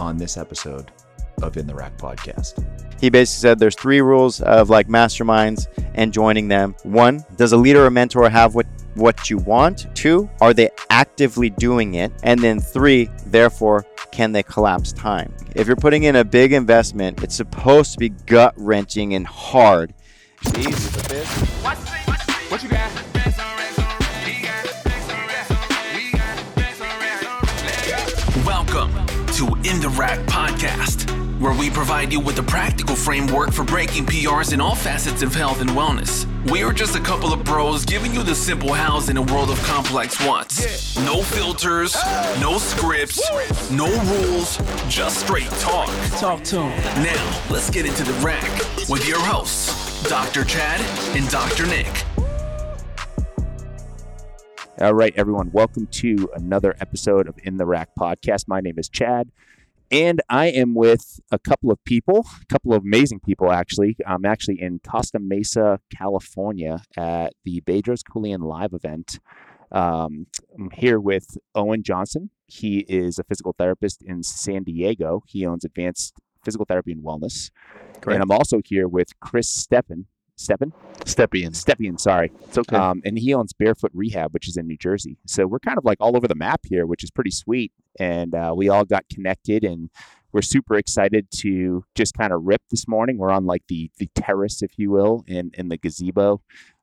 on this episode of In the Rack podcast. He basically said there's three rules of like masterminds and joining them. One, does a leader or mentor have what what you want? Two, are they actively doing it? And then three, therefore, can they collapse time? If you're putting in a big investment, it's supposed to be gut wrenching and hard. Easy, but this. What you got? In the Rack Podcast, where we provide you with a practical framework for breaking PRs in all facets of health and wellness. We are just a couple of bros giving you the simple hows in a world of complex wants. No filters, no scripts, no rules, just straight talk. Talk to him. Now, let's get into the rack with your hosts, Dr. Chad and Dr. Nick. All right, everyone, welcome to another episode of In the Rack podcast. My name is Chad, and I am with a couple of people, a couple of amazing people, actually. I'm actually in Costa Mesa, California at the Bedros Keuilian Live event. Um, I'm here with Owen Johnston. He is a physical therapist in San Diego. He owns Advanced Physical Therapy and Wellness. And I'm also here with Chris Steppen. Steppen? Steppian. Steppian, sorry. It's okay. Um, and he owns Barefoot Rehab, which is in New Jersey. So we're kind of like all over the map here, which is pretty sweet. And uh, we all got connected, and we're super excited to just kind of rip this morning. We're on like the the terrace, if you will, in in the gazebo,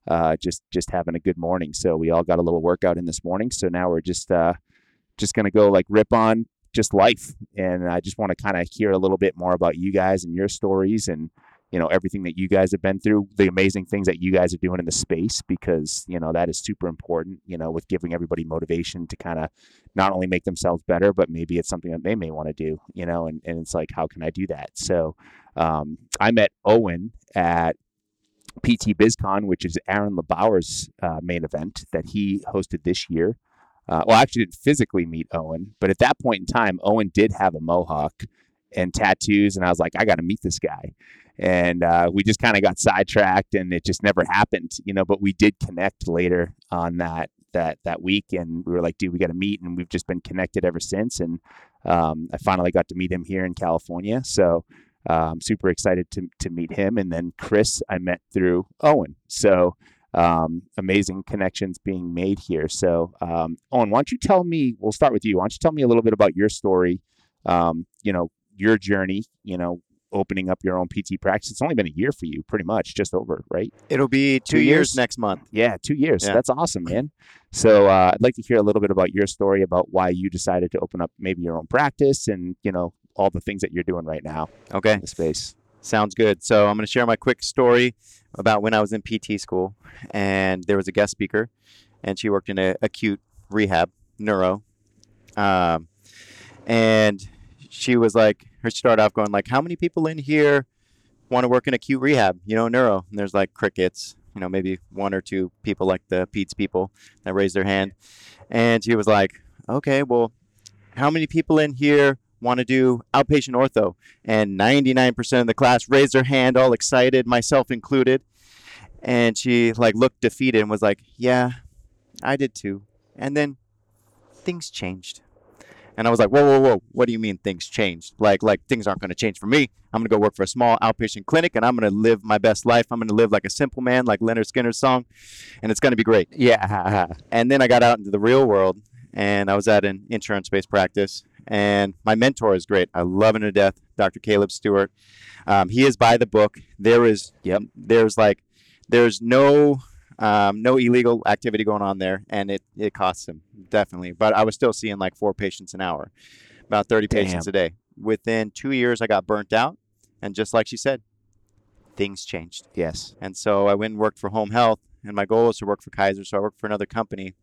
uh, just just having a good morning. So we all got a little workout in this morning. So now we're just uh, just gonna go like rip on just life. And I just want to kind of hear a little bit more about you guys and your stories and you know everything that you guys have been through the amazing things that you guys are doing in the space because you know that is super important you know with giving everybody motivation to kind of not only make themselves better but maybe it's something that they may want to do you know and, and it's like how can i do that? So um, i met owen at pt bizcon which is aaron lebauer's uh, main event that he hosted this year. Uh, well i actually didn't physically meet owen but at that point in time owen did have a mohawk and tattoos and i was like i got to meet this guy and uh, we just kind of got sidetracked and it just never happened you know but we did connect later on that that that week and we were like dude we got to meet and we've just been connected ever since and um, i finally got to meet him here in california so uh, i'm super excited to, to meet him and then chris i met through owen so um, amazing connections being made here so um, owen why don't you tell me we'll start with you why don't you tell me a little bit about your story um, you know your journey you know opening up your own PT practice. It's only been a year for you, pretty much, just over, right? It'll be two, Two years? years? next month. Yeah, two years. Yeah. That's awesome, man. So uh, I'd like to hear a little bit about your story about why you decided to open up maybe your own practice and you know all the things that you're doing right now Okay. in the space. Sounds good. So I'm going to share my quick story about when I was in PT school, and there was a guest speaker, and she worked in a acute rehab, neuro, um, and she was like, her started off going like, "How many people in here want to work in acute rehab? You know, neuro?" And there's like crickets. You know, maybe one or two people like the Pete's people that raised their hand, and she was like, "Okay, well, how many people in here want to do outpatient ortho?" and 99% of the class raised their hand all excited myself included and she like looked defeated and was like yeah i did too and then things changed and i was like whoa whoa whoa what do you mean things changed like like things aren't going to change for me i'm going to go work for a small outpatient clinic and i'm going to live my best life i'm going to live like a simple man like Lynyrd Skynyrd's song and it's going to be great Yeah. and then I got out into the real world and I was at an insurance based practice. And my mentor is great. I love him to death, Dr. Caleb Stewart. Um, he is by the book. There is, Yep. there's like, there's no, um, no illegal activity going on there, and it it costs him definitely. But I was still seeing like four patients an hour, about thirty patients a day. Within two years, I got burnt out, and just like she said, things changed. yes. And so I went and worked for home health, and my goal was to work for Kaiser. So I worked for another company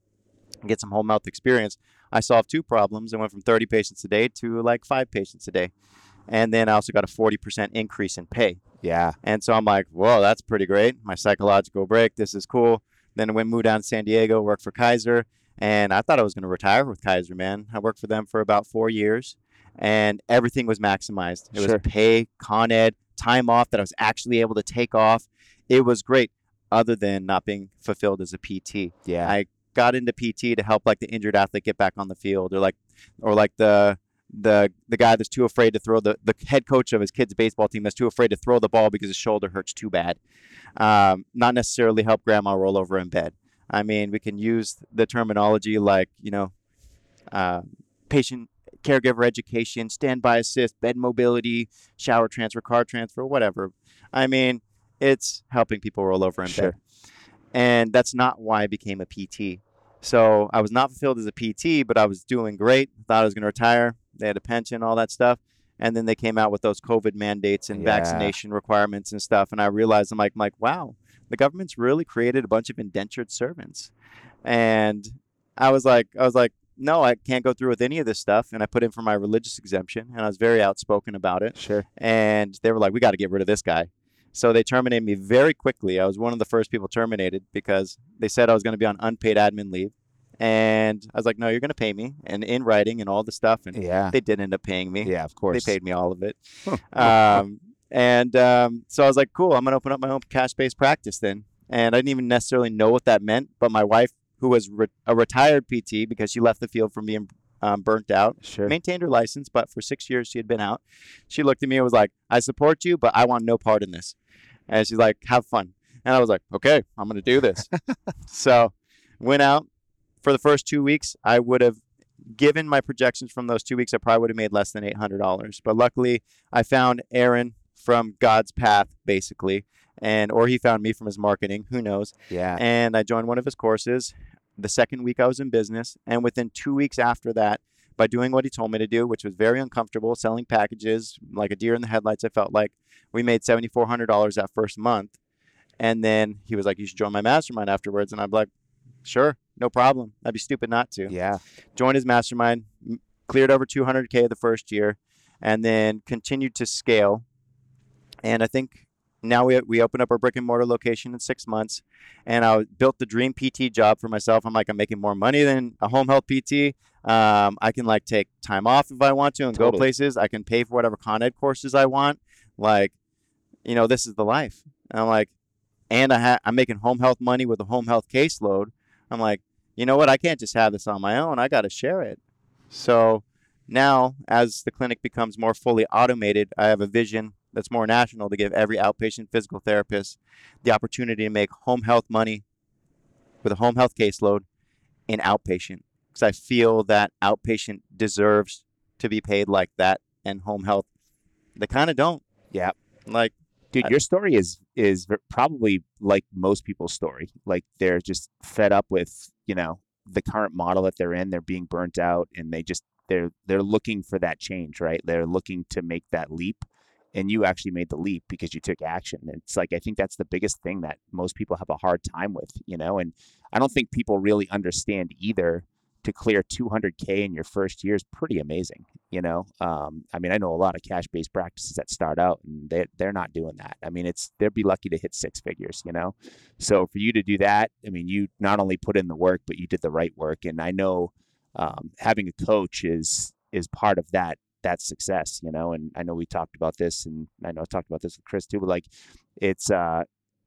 and get some home health experience. I solved two problems. I went from 30 patients a day to like five patients a day. And then I also got a 40% increase in pay. Yeah. And so I'm like, whoa, that's pretty great. My psychological break, this is cool. Then I went moved down to San Diego, worked for Kaiser, and I thought I was going to retire with Kaiser, man. I worked for them for about four years, and everything was maximized. It Sure. was pay, Con Ed, time off that I was actually able to take off. It was great, other than not being fulfilled as a PT. Yeah. I got into PT to help like the injured athlete get back on the field, or like, or like the the the guy that's too afraid to throw the the head coach of his kid's baseball team that's too afraid to throw the ball because his shoulder hurts too bad. Um, not necessarily help grandma roll over in bed. I mean, we can use the terminology like you know, uh, patient caregiver education, standby assist, bed mobility, shower transfer, car transfer, whatever. I mean, it's helping people roll over in Sure. bed. And that's not why I became a PT. So I was not fulfilled as a PT, but I was doing great. Thought I was going to retire. They had a pension, all that stuff. And then they came out with those COVID mandates and Yeah. vaccination requirements and stuff. And I realized I'm like, I'm like, wow, the government's really created a bunch of indentured servants. And I was like, I was like, no, I can't go through with any of this stuff. And I put in for my religious exemption, and I was very outspoken about it. Sure. And they were like, we got to get rid of this guy. So they terminated me very quickly. I was one of the first people terminated because they said I was going to be on unpaid admin leave. And I was like, no, you're going to pay me, and in writing and all the stuff. And Yeah. they did end up paying me. Yeah, of course. They paid me all of it. um, and um, so I was like, cool, I'm going to open up my own cash based practice then. And I didn't even necessarily know what that meant. But my wife, who was re- a retired PT because she left the field from being um, burnt out, Sure. maintained her license, but for six years she had been out. She looked at me and was like, I support you, but I want no part in this. And she's like, have fun. And I was like, okay, I'm going to do this. so went out for the first two weeks. I would have given my projections from those two weeks, I probably would have made less than $800. But luckily, I found Aaron from God's path, basically. And or he found me from his marketing, who knows? yeah. and I joined one of his courses. The second week I was in business, and within two weeks after that, by doing what he told me to do, which was very uncomfortable, selling packages like a deer in the headlights, I felt like we made seventy four hundred dollars that first month. And then he was like, "You should join my mastermind afterwards," and I'm like, "Sure, no problem. I'd be stupid not to." Yeah. joined his mastermind, m- cleared over 200k the first year, and then continued to scale. And I think now we we opened up our brick and mortar location in six months, and I built the dream PT job for myself. I'm like, I'm making more money than a home health PT. Um, I can like take time off if I want to and go places. I can pay for whatever Con Ed courses I want. Like, you know, this is the life. And I'm like, and I ha- I'm making home health money with a home health caseload. I'm like, you know what? I can't just have this on my own. I got to share it. So now, as the clinic becomes more fully automated, I have a vision that's more national to give every outpatient physical therapist the opportunity to make home health money with a home health caseload in outpatient. Because I feel that outpatient deserves to be paid like that, and home health, they kind of don't. Yeah. Like, Dude, I- your story is is probably like most people's story. Like they're just fed up with, you know, the current model that they're in. They're being burnt out and they just they're they're looking for that change, right? They're looking to make that leap. And you actually made the leap because you took action. It's like I think that's the biggest thing that most people have a hard time with, you know. And I don't think people really understand either to clear 200k in your first year is pretty amazing you know? Um, i mean i know a lot of cash based practices that start out and they, they're not doing that. I mean it's they'd be lucky to hit six figures you know? So for you to do that i mean you not only put in the work but you did the right work. And i know um, having a coach is is part of that that success you know? And i know we talked about this and i know i talked about this with chris too but like it's uh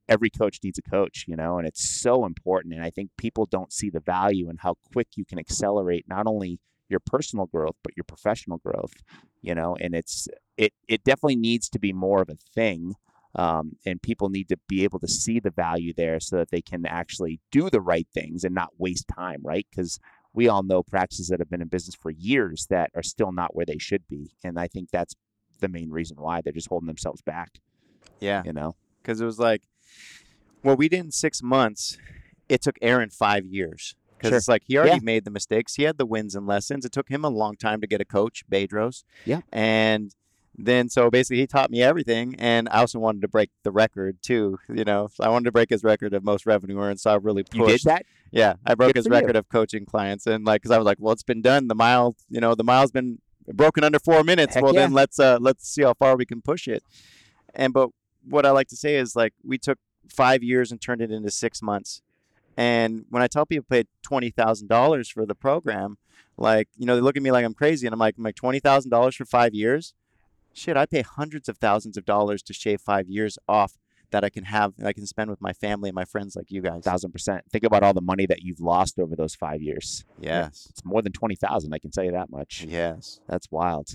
every coach needs a coach, you know, and it's so important. And I think people don't see the value and how quick you can accelerate not only your personal growth but your professional growth, you know. And it's it it definitely needs to be more of a thing, um, and people need to be able to see the value there so that they can actually do the right things and not waste time, right? Because we all know practices that have been in business for years that are still not where they should be, and I think that's the main reason why they're just holding themselves back, yeah. you know. because it was like what we did in six months. It took aaron five years. Because Sure. it's like he already Yeah. made the mistakes. He had the wins and lessons. It took him a long time to get a coach bedros. Yeah. and then so basically he taught me everything. And i also wanted to break the record too you know? I wanted to break his record of most revenue earned. So i really pushed You did that? yeah. I broke Good his for you. record of coaching clients. And like because i was like well it's been done. The mile you know the mile's been broken under four minutes. Heck well yeah. then let's uh let's see how far we can push it. And but what i like to say is like we took five years and turned it into six months and when i tell people paid $20000 for the program like you know they look at me like i'm crazy and i'm like i'm like $20000 for five years shit i pay hundreds of thousands of dollars to shave five years off that I can have, that I can spend with my family and my friends like you guys. Thousand percent. Think about all the money that you've lost over those five years. Yes. It's more than twenty thousand. I can tell you that much. Yes. That's wild.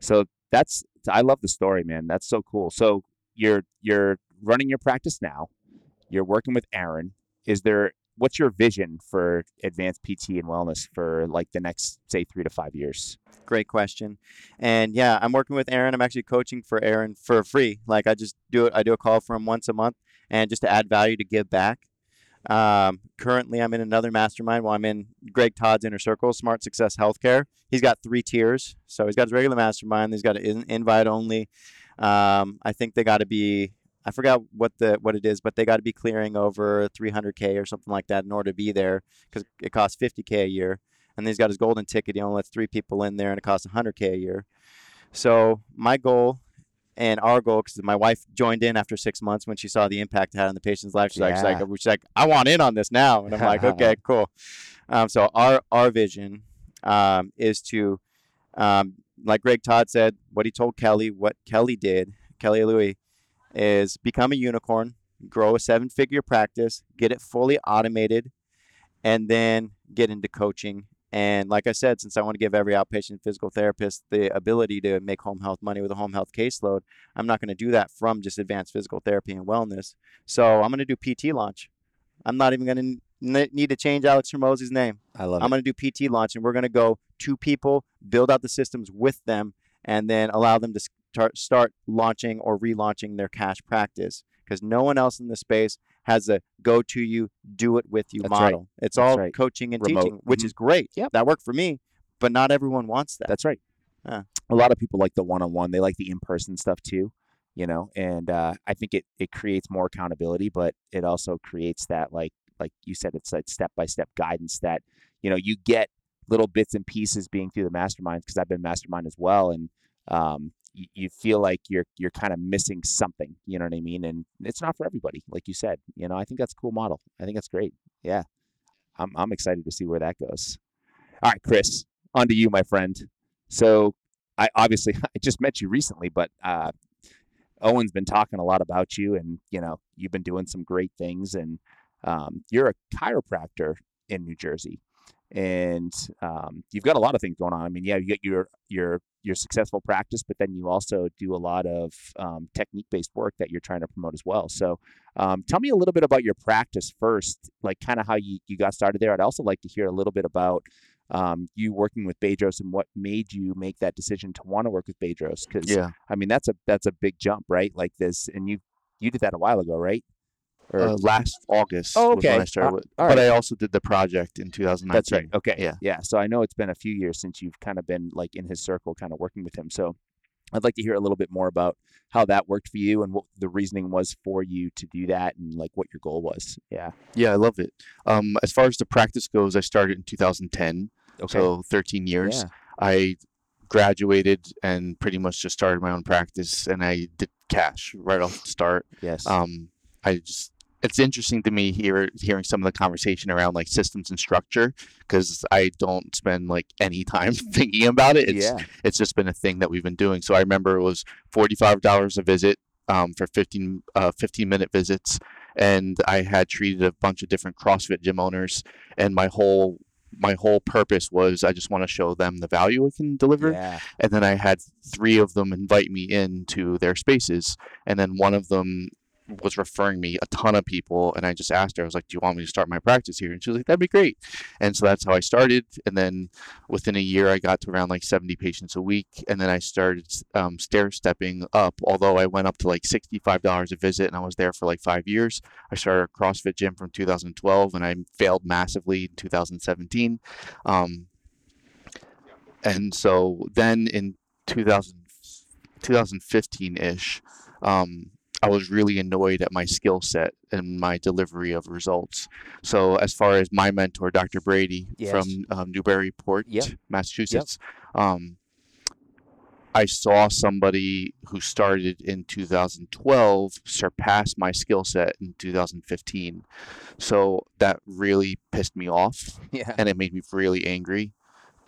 So that's I love the story, man. That's so cool. So you're you're running your practice now. You're working with Aaron. Is there what's your vision for advanced PT and wellness for like the next say three to five years? Great question. And yeah, I'm working with Aaron. I'm actually coaching for Aaron for free. Like I just do it. I do a call for him once a month, and just to add value to give back. Um, currently, I'm in another mastermind. While I'm in Greg Todd's inner circle, Smart Success Healthcare. He's got three tiers. So he's got his regular mastermind. He's got an invite only. Um, I think they got to be. I forgot what the what it is, but they got to be clearing over 300k or something like that in order to be there because it costs 50k a year. And then he's got his golden ticket. He only lets three people in there, and it costs 100k a year. So my goal and our goal, because my wife joined in after six months when she saw the impact it had on the patient's life. She's like, she's like, she's like, I want in on this now, and I'm like, okay, cool. Um, so our our vision um, is to, um, like Greg Todd said, what he told Kelly, what Kelly did, Kelly Louie, is become a unicorn, grow a seven figure practice, get it fully automated, and then get into coaching. And like I said, since I want to give every outpatient physical therapist the ability to make home health money with a home health caseload, I'm not going to do that from just advanced physical therapy and wellness. So I'm going to do PT launch. I'm not even going to n- need to change Alex Hormozi's name. I love it. I'm going to do PT launch, and we're going to go to people, build out the systems with them, and then allow them to start start launching or relaunching their cash practice. Because no one else in the space has a go to you, do it with you That's right. model. It's That's all right. coaching and Remote. teaching, which Mhm. is great. Yep. that worked for me, but not everyone wants that. That's right. Yeah. A lot of people like the one-on-one. They like the in-person stuff too, you know. And uh, I think it it creates more accountability, but it also creates that like like you said, it's that step-by-step guidance that you know you get little bits and pieces being through the masterminds because I've been mastermind as well, and um, you, you feel like you're you're kind of missing something. You know what I mean? And it's not for everybody, like you said. You know, I think that's a cool model. I think that's great. Yeah, I'm I'm excited to see where that goes. All right, Chris, on to you, my friend. So I obviously I just met you recently, but uh, Owen's been talking a lot about you, and you know you've been doing some great things, and um, you're a chiropractor in New Jersey, and um, you've got a lot of things going on. I mean, yeah, you get your your your successful practice, but then you also do a lot of um, technique based work that you're trying to promote as well. So um, tell me a little bit about your practice first, like kind of how you, you got started there. I'd also like to hear a little bit about um, you working with Bedros and what made you make that decision to want to work with Bedros. Because Yeah. I mean that's a that's a big jump, right? Like this, and you you did that a while ago, right? Or Uh, last August Oh, was when okay. I started Uh, with, all but. I also did the project in 2019. that's right. Okay. Yeah. Yeah. So I know it's been a few years since you've kind of been like in his circle, kind of working with him. So I'd like to hear a little bit more about how that worked for you and what the reasoning was for you to do that and like what your goal was. Yeah. Yeah, I love it. Um, as far as the practice goes, I started in 2010, Okay. so 13 years. Yeah. I graduated and pretty much just started my own practice, and I did cash right off the start. Yes. Um, I just it's interesting to me here hearing some of the conversation around like systems and structure because I don't spend like any time thinking about it. It's yeah. it's just been a thing that we've been doing. So I remember it was forty-five dollars a visit um, for 15, uh, 15 minute visits, and I had treated a bunch of different CrossFit gym owners, and my whole my whole purpose was I just want to show them the value I can deliver. Yeah. And then I had three of them invite me into their spaces, and then one of them was referring me a ton of people and I just asked her, I was like, Do you want me to start my practice here? And she was like, That'd be great. And so that's how I started. And then within a year I got to around like 70 patients a week. And then I started um, stair stepping up, although I went up to like $65 a visit and I was there for like five years. I started a CrossFit gym from 2012 and I failed massively in 2017. Um, and so then in 2000, 2015 ish, um, I was really annoyed at my skill set and my delivery of results. So, as far as my mentor, Dr. Brady Yes. from um, Newburyport, Yep. Massachusetts, um, I saw somebody who started in 2012 surpass my skill set in 2015. So, that really pissed me off Yeah. and it made me really angry.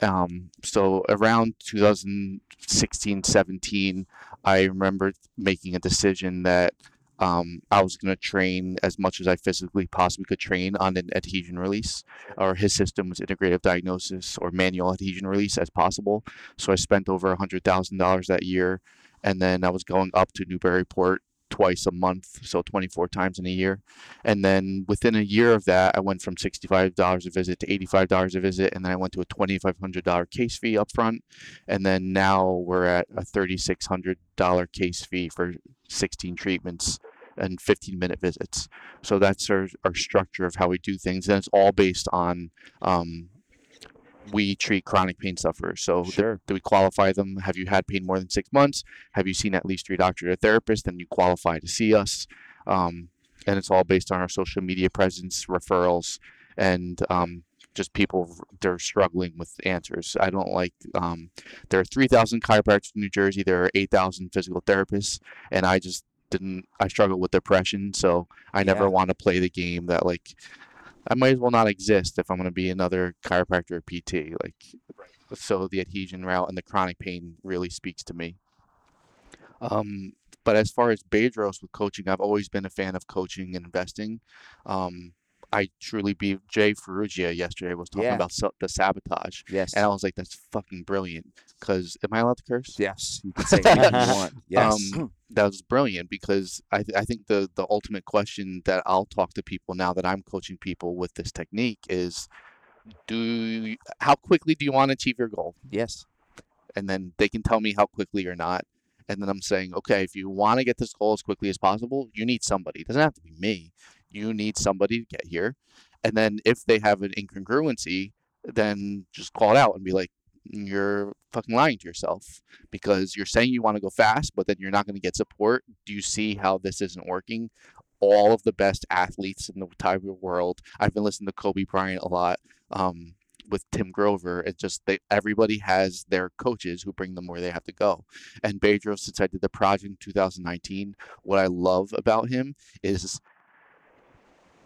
Um, so around 2016, 17, I remember making a decision that um, I was going to train as much as I physically possibly could train on an adhesion release, or his system was integrative diagnosis or manual adhesion release as possible. So I spent over a hundred thousand dollars that year, and then I was going up to Newburyport twice a month, so 24 times in a year. And then within a year of that, I went from $65 a visit to $85 a visit, and then I went to a $2,500 case fee up front. And then now we're at a $3,600 case fee for 16 treatments and 15 minute visits. So that's our, our structure of how we do things. And it's all based on um, we treat chronic pain sufferers. So Sure. do we qualify them? Have you had pain more than six months? Have you seen at least three doctors or therapists? Then you qualify to see us. Um, and it's all based on our social media presence, referrals, and um, just people they're struggling with answers. I don't like. Um, there are three thousand chiropractors in New Jersey. There are eight thousand physical therapists, and I just didn't. I struggle with depression, so I never Yeah. want to play the game that like. I might as well not exist if I'm going to be another chiropractor or PT. Like, so the adhesion route and the chronic pain really speaks to me. Um, but as far as Bedros with coaching, I've always been a fan of coaching and investing. Um, I truly be Jay Ferruggia yesterday was talking Yeah. about sa- the sabotage, Yes. and I was like, "That's fucking brilliant." Because am I allowed to curse? yes. You can say anything you want. Yes. Um, that was brilliant because I, th- I think the the ultimate question that I'll talk to people now that I'm coaching people with this technique is do you, how quickly do you want to achieve your goal yes. and then they can tell me how quickly or not and then I'm saying okay if you want to get this goal as quickly as possible you need somebody it doesn't have to be me you need somebody to get here and then if they have an incongruency then just call it out and be like you're fucking lying to yourself because you're saying you want to go fast, but then you're not going to get support. Do you see how this isn't working? All of the best athletes in the of world. I've been listening to Kobe Bryant a lot um, with Tim Grover. It's just they everybody has their coaches who bring them where they have to go. And Bedros, since I did the project in 2019, what I love about him is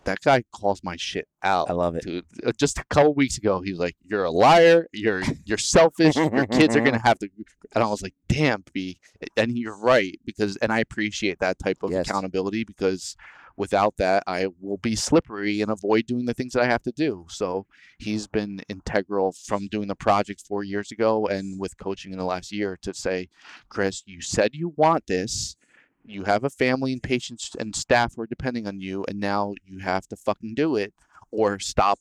that guy calls my shit out I love it. dude. Uh, Just a couple weeks ago, he was like, "You're a liar. You're you're selfish. Your kids are gonna have to." And I was like, "Damn, B." And you're right because, and I appreciate that type of Yes. accountability because without that, I will be slippery and avoid doing the things that I have to do. So he's been integral from doing the project four years ago and with coaching in the last year to say, "Chris, you said you want this." You have a family and patients and staff who are depending on you, and now you have to fucking do it or stop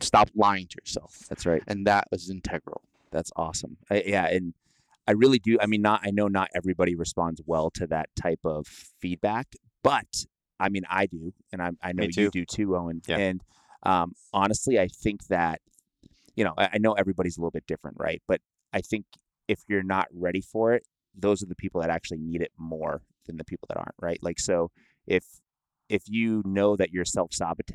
stop lying to yourself That's right. and that is integral That's awesome. I, yeah, and I really do. I mean, not I know not everybody responds well to that type of feedback, but I mean, I do, and I I know you do too, Owen. Yeah. And um, honestly, I think that you know, I, I know everybody's a little bit different, right? But I think if you're not ready for it, those are the people that actually need it more than the people that aren't, right? Like, so if if you know that you're self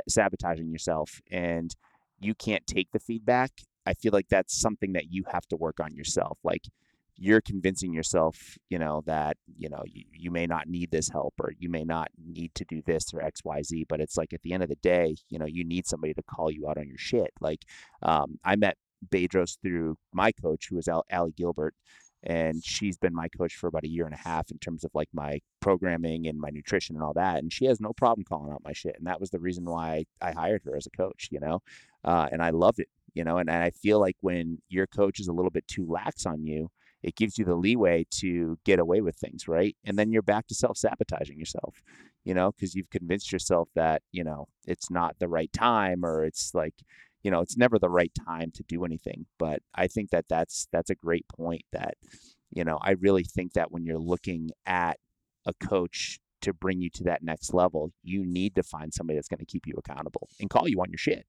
sabotaging yourself and you can't take the feedback, I feel like that's something that you have to work on yourself. Like you're convincing yourself, you know, that, you know, you, you may not need this help or you may not need to do this or XYZ. But it's like at the end of the day, you know, you need somebody to call you out on your shit. Like um, I met Bedros through my coach, who was Al- Allie Gilbert. And she's been my coach for about a year and a half in terms of like my programming and my nutrition and all that. And she has no problem calling out my shit. And that was the reason why I hired her as a coach, you know? Uh, and I loved it, you know? And, and I feel like when your coach is a little bit too lax on you, it gives you the leeway to get away with things, right? And then you're back to self sabotaging yourself, you know, because you've convinced yourself that, you know, it's not the right time or it's like, you know, it's never the right time to do anything. But I think that that's that's a great point that, you know, I really think that when you're looking at a coach to bring you to that next level, you need to find somebody that's going to keep you accountable and call you on your shit.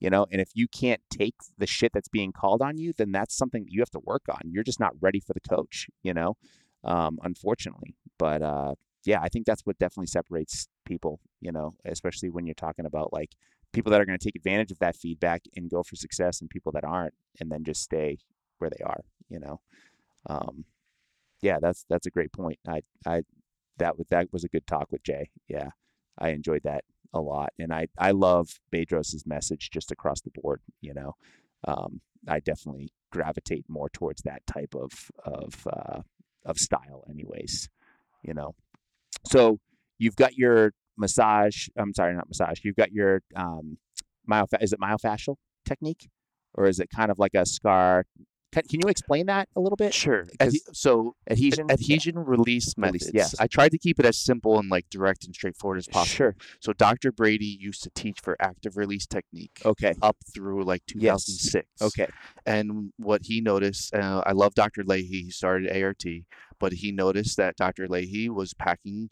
You know, and if you can't take the shit that's being called on you, then that's something you have to work on. You're just not ready for the coach, you know, um, unfortunately. But uh, yeah, I think that's what definitely separates people, you know, especially when you're talking about like people that are going to take advantage of that feedback and go for success and people that aren't and then just stay where they are, you know. Um, yeah, that's that's a great point. I I that was that was a good talk with Jay. Yeah. I enjoyed that a lot. And I I love Bedros's message just across the board, you know. Um, I definitely gravitate more towards that type of of uh, of style anyways, you know. So you've got your massage. I'm sorry, not massage. You've got your um, myofascial. Is it myofascial technique, or is it kind of like a scar? Can, can you explain that a little bit? Sure. Adhe- so Adhesion. Yeah. adhesion release methods. yes. I tried to keep it as simple and like direct and straightforward as possible. Sure. So Dr. Brady used to teach for active release technique Okay. up through like Yes. 2006. Okay. And what he noticed, uh, I love Dr. Leahy. He started ART, but he noticed that Dr. Leahy was packing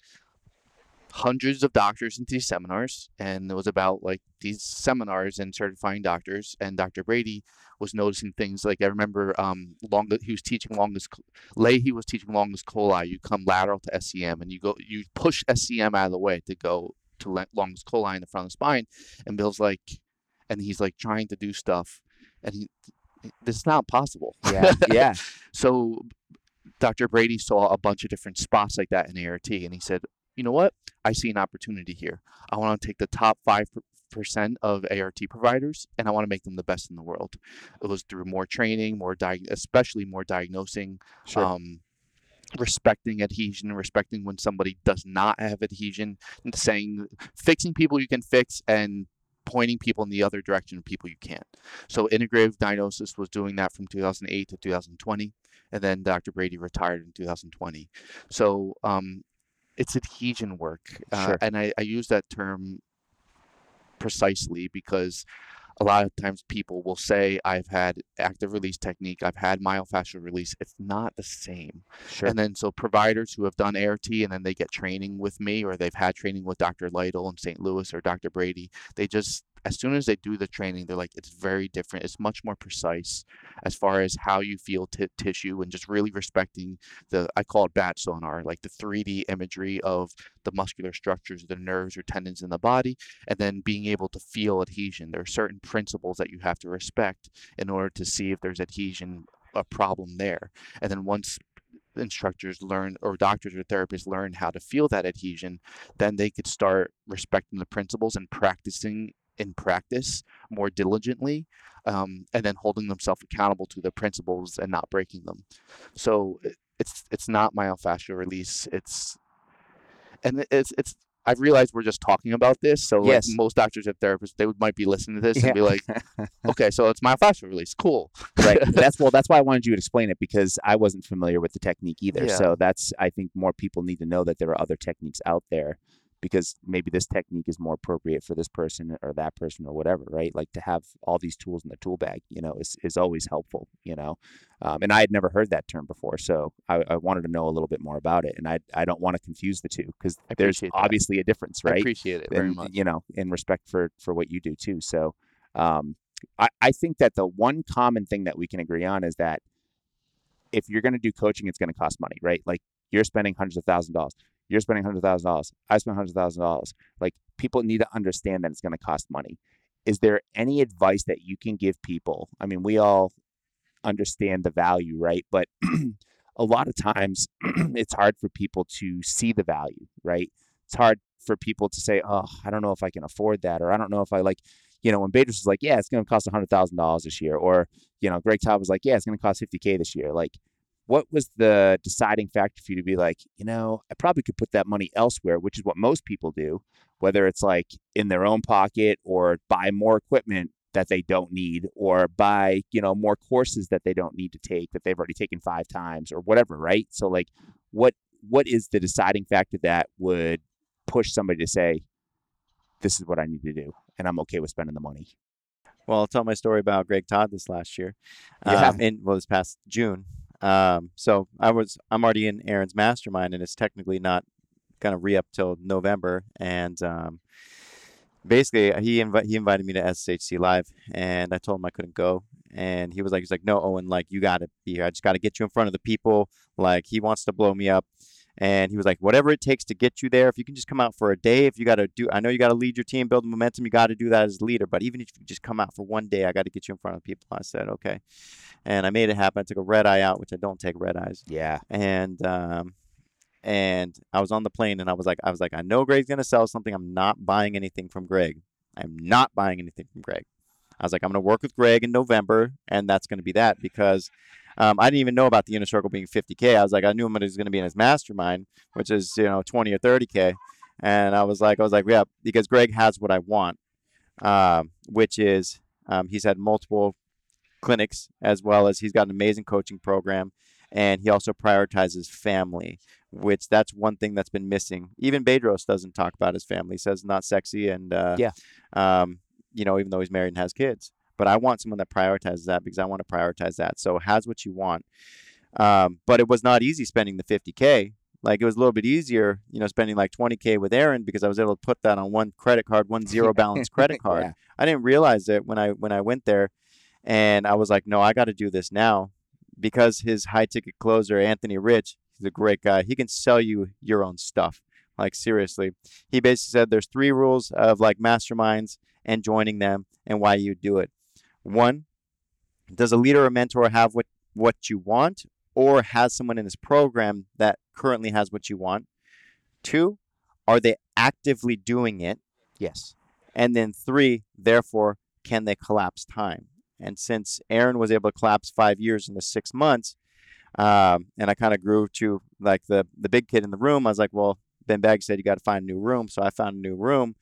hundreds of doctors into these seminars, and it was about like these seminars and certifying doctors. And Dr. Brady was noticing things like I remember um, long he was teaching longest he was teaching longus colli. You come lateral to SCM, and you go you push SCM out of the way to go to longus colli in the front of the spine. And Bill's like, and he's like trying to do stuff, and he this is not possible. Yeah. Yeah. So Dr. Brady saw a bunch of different spots like that in ART, and he said, "You know what? I see an opportunity here. I want to take the top five percent of ART providers, and I want to make them the best in the world." It was through more training, more diag- especially more diagnosing, Sure. um, respecting adhesion, respecting when somebody does not have adhesion, and saying fixing people you can fix and pointing people in the other direction of people you can't. So integrative diagnosis was doing that from 2008 to 2020, and then Dr. Brady retired in 2020. So um, it's adhesion work, uh, Sure. and I, I use that term precisely because a lot of times people will say I've had active release technique, I've had myofascial release. It's not the same. sure. And then so providers who have done ART and then they get training with me or they've had training with Dr. Lytle in St. Louis or Dr. Brady, they just as soon as they do the training, they're like, it's very different. It's much more precise as far as how you feel t- tissue and just really respecting the, I call it bat sonar, like the 3D imagery of the muscular structures, the nerves or tendons in the body, and then being able to feel adhesion. There are certain principles that you have to respect in order to see if there's adhesion, a problem there. And then once instructors learn or doctors or therapists learn how to feel that adhesion, then they could start respecting the principles and practicing in practice more diligently, um, and then holding themselves accountable to the principles and not breaking them. So it's it's not myofascial release. It's and it's it's. I've realized we're just talking about this, so like most doctors and therapists, they would might be listening to this Yeah. and be like, "Okay, so it's myofascial release, cool." right. That's well. That's why I wanted you to explain it because I wasn't familiar with the technique either. Yeah. So that's I think more people need to know that there are other techniques out there because maybe this technique is more appropriate for this person or that person or whatever. Right. Like to have all these tools in the tool bag, you know, is is always helpful. You know, um, and I had never heard that term before, so I, I wanted to know a little bit more about it, and I I don't want to confuse the two because there's that. obviously a difference, right? I appreciate it very and much. you know in respect for for what you do too so um I, I think that the one common thing that we can agree on is that if you're going to do coaching it's going to cost money right like you're spending hundreds of thousand dollars you're spending hundred thousand dollars i spend hundred thousand dollars like people need to understand that it's going to cost money is there any advice that you can give people i mean we all understand the value right but a lot of times it's hard for people to see the value right it's hard for people to say, "Oh, I don't know if I can afford that," or "I don't know if I like." You know, when Bedros was like, "Yeah, it's going to cost hundred thousand dollars this year," or you know, Greg Todd was like, "Yeah, it's going to cost fifty k this year." Like, what was the deciding factor for you to be like, you know, I probably could put that money elsewhere, which is what most people do, whether it's like in their own pocket or buy more equipment that they don't need or buy, you know, more courses that they don't need to take that they've already taken five times or whatever, right? So like what what is the deciding factor that would push somebody to say, this is what I need to do, and I'm okay with spending the money. Well, I'll tell my story about Greg Todd this last year. Yeah. Um, in well, this past June. Um, so I was I'm already in Aaron's mastermind, and it's technically not gonna re up till November. And um, basically, he invi- he invited me to SHC Live, and I told him I couldn't go. And he was like, he's like, no, Owen, like you got to be here. I just got to get you in front of the people. Like he wants to blow me up. And he was like, whatever it takes to get you there, if you can just come out for a day, if you got to do, I know you got to lead your team, build momentum, you got to do that as a leader. But even if you just come out for one day, I got to get you in front of people. I said, okay. And I made it happen. I took a red eye out, which I don't take red eyes. Yeah, And, um, and I was on the plane and I was like, I was like, I know Greg's going to sell something. I'm not buying anything from Greg. I'm not buying anything from Greg. I was like, I'm going to work with Greg in November, and that's going to be that because um, I didn't even know about the inner circle being 50k. I was like, I knew him was going to be in his mastermind, which is you know 20 or 30k, And I was like, I was like, yeah, because Greg has what I want, um, which is um, he's had multiple clinics as well as he's got an amazing coaching program, and he also prioritizes family, which that's one thing that's been missing. Even Bedros doesn't talk about his family; he says not sexy, and uh, Yeah. um, you know, even though he's married and has kids. But I want someone that prioritizes that because I want to prioritize that. So has what you want. Um, but it was not easy spending the 50k. Like it was a little bit easier, you know, spending like 20k with Aaron because I was able to put that on one credit card, one zero balance credit card. Yeah. I didn't realize it when I when I went there, and I was like, no, I got to do this now because his high ticket closer Anthony Rich, he's a great guy. He can sell you your own stuff. Like seriously, he basically said there's three rules of like masterminds and joining them and why you do it. One, does a leader or mentor have what what you want or has someone in his program that currently has what you want? Two, are they actively doing it? Yes. And then three, therefore, can they collapse time? And since Aaron was able to collapse five years into six months, um, and I kind of grew to like the the big kid in the room, I was like, well, Ben Bagg said you got to find a new room, so I found a new room,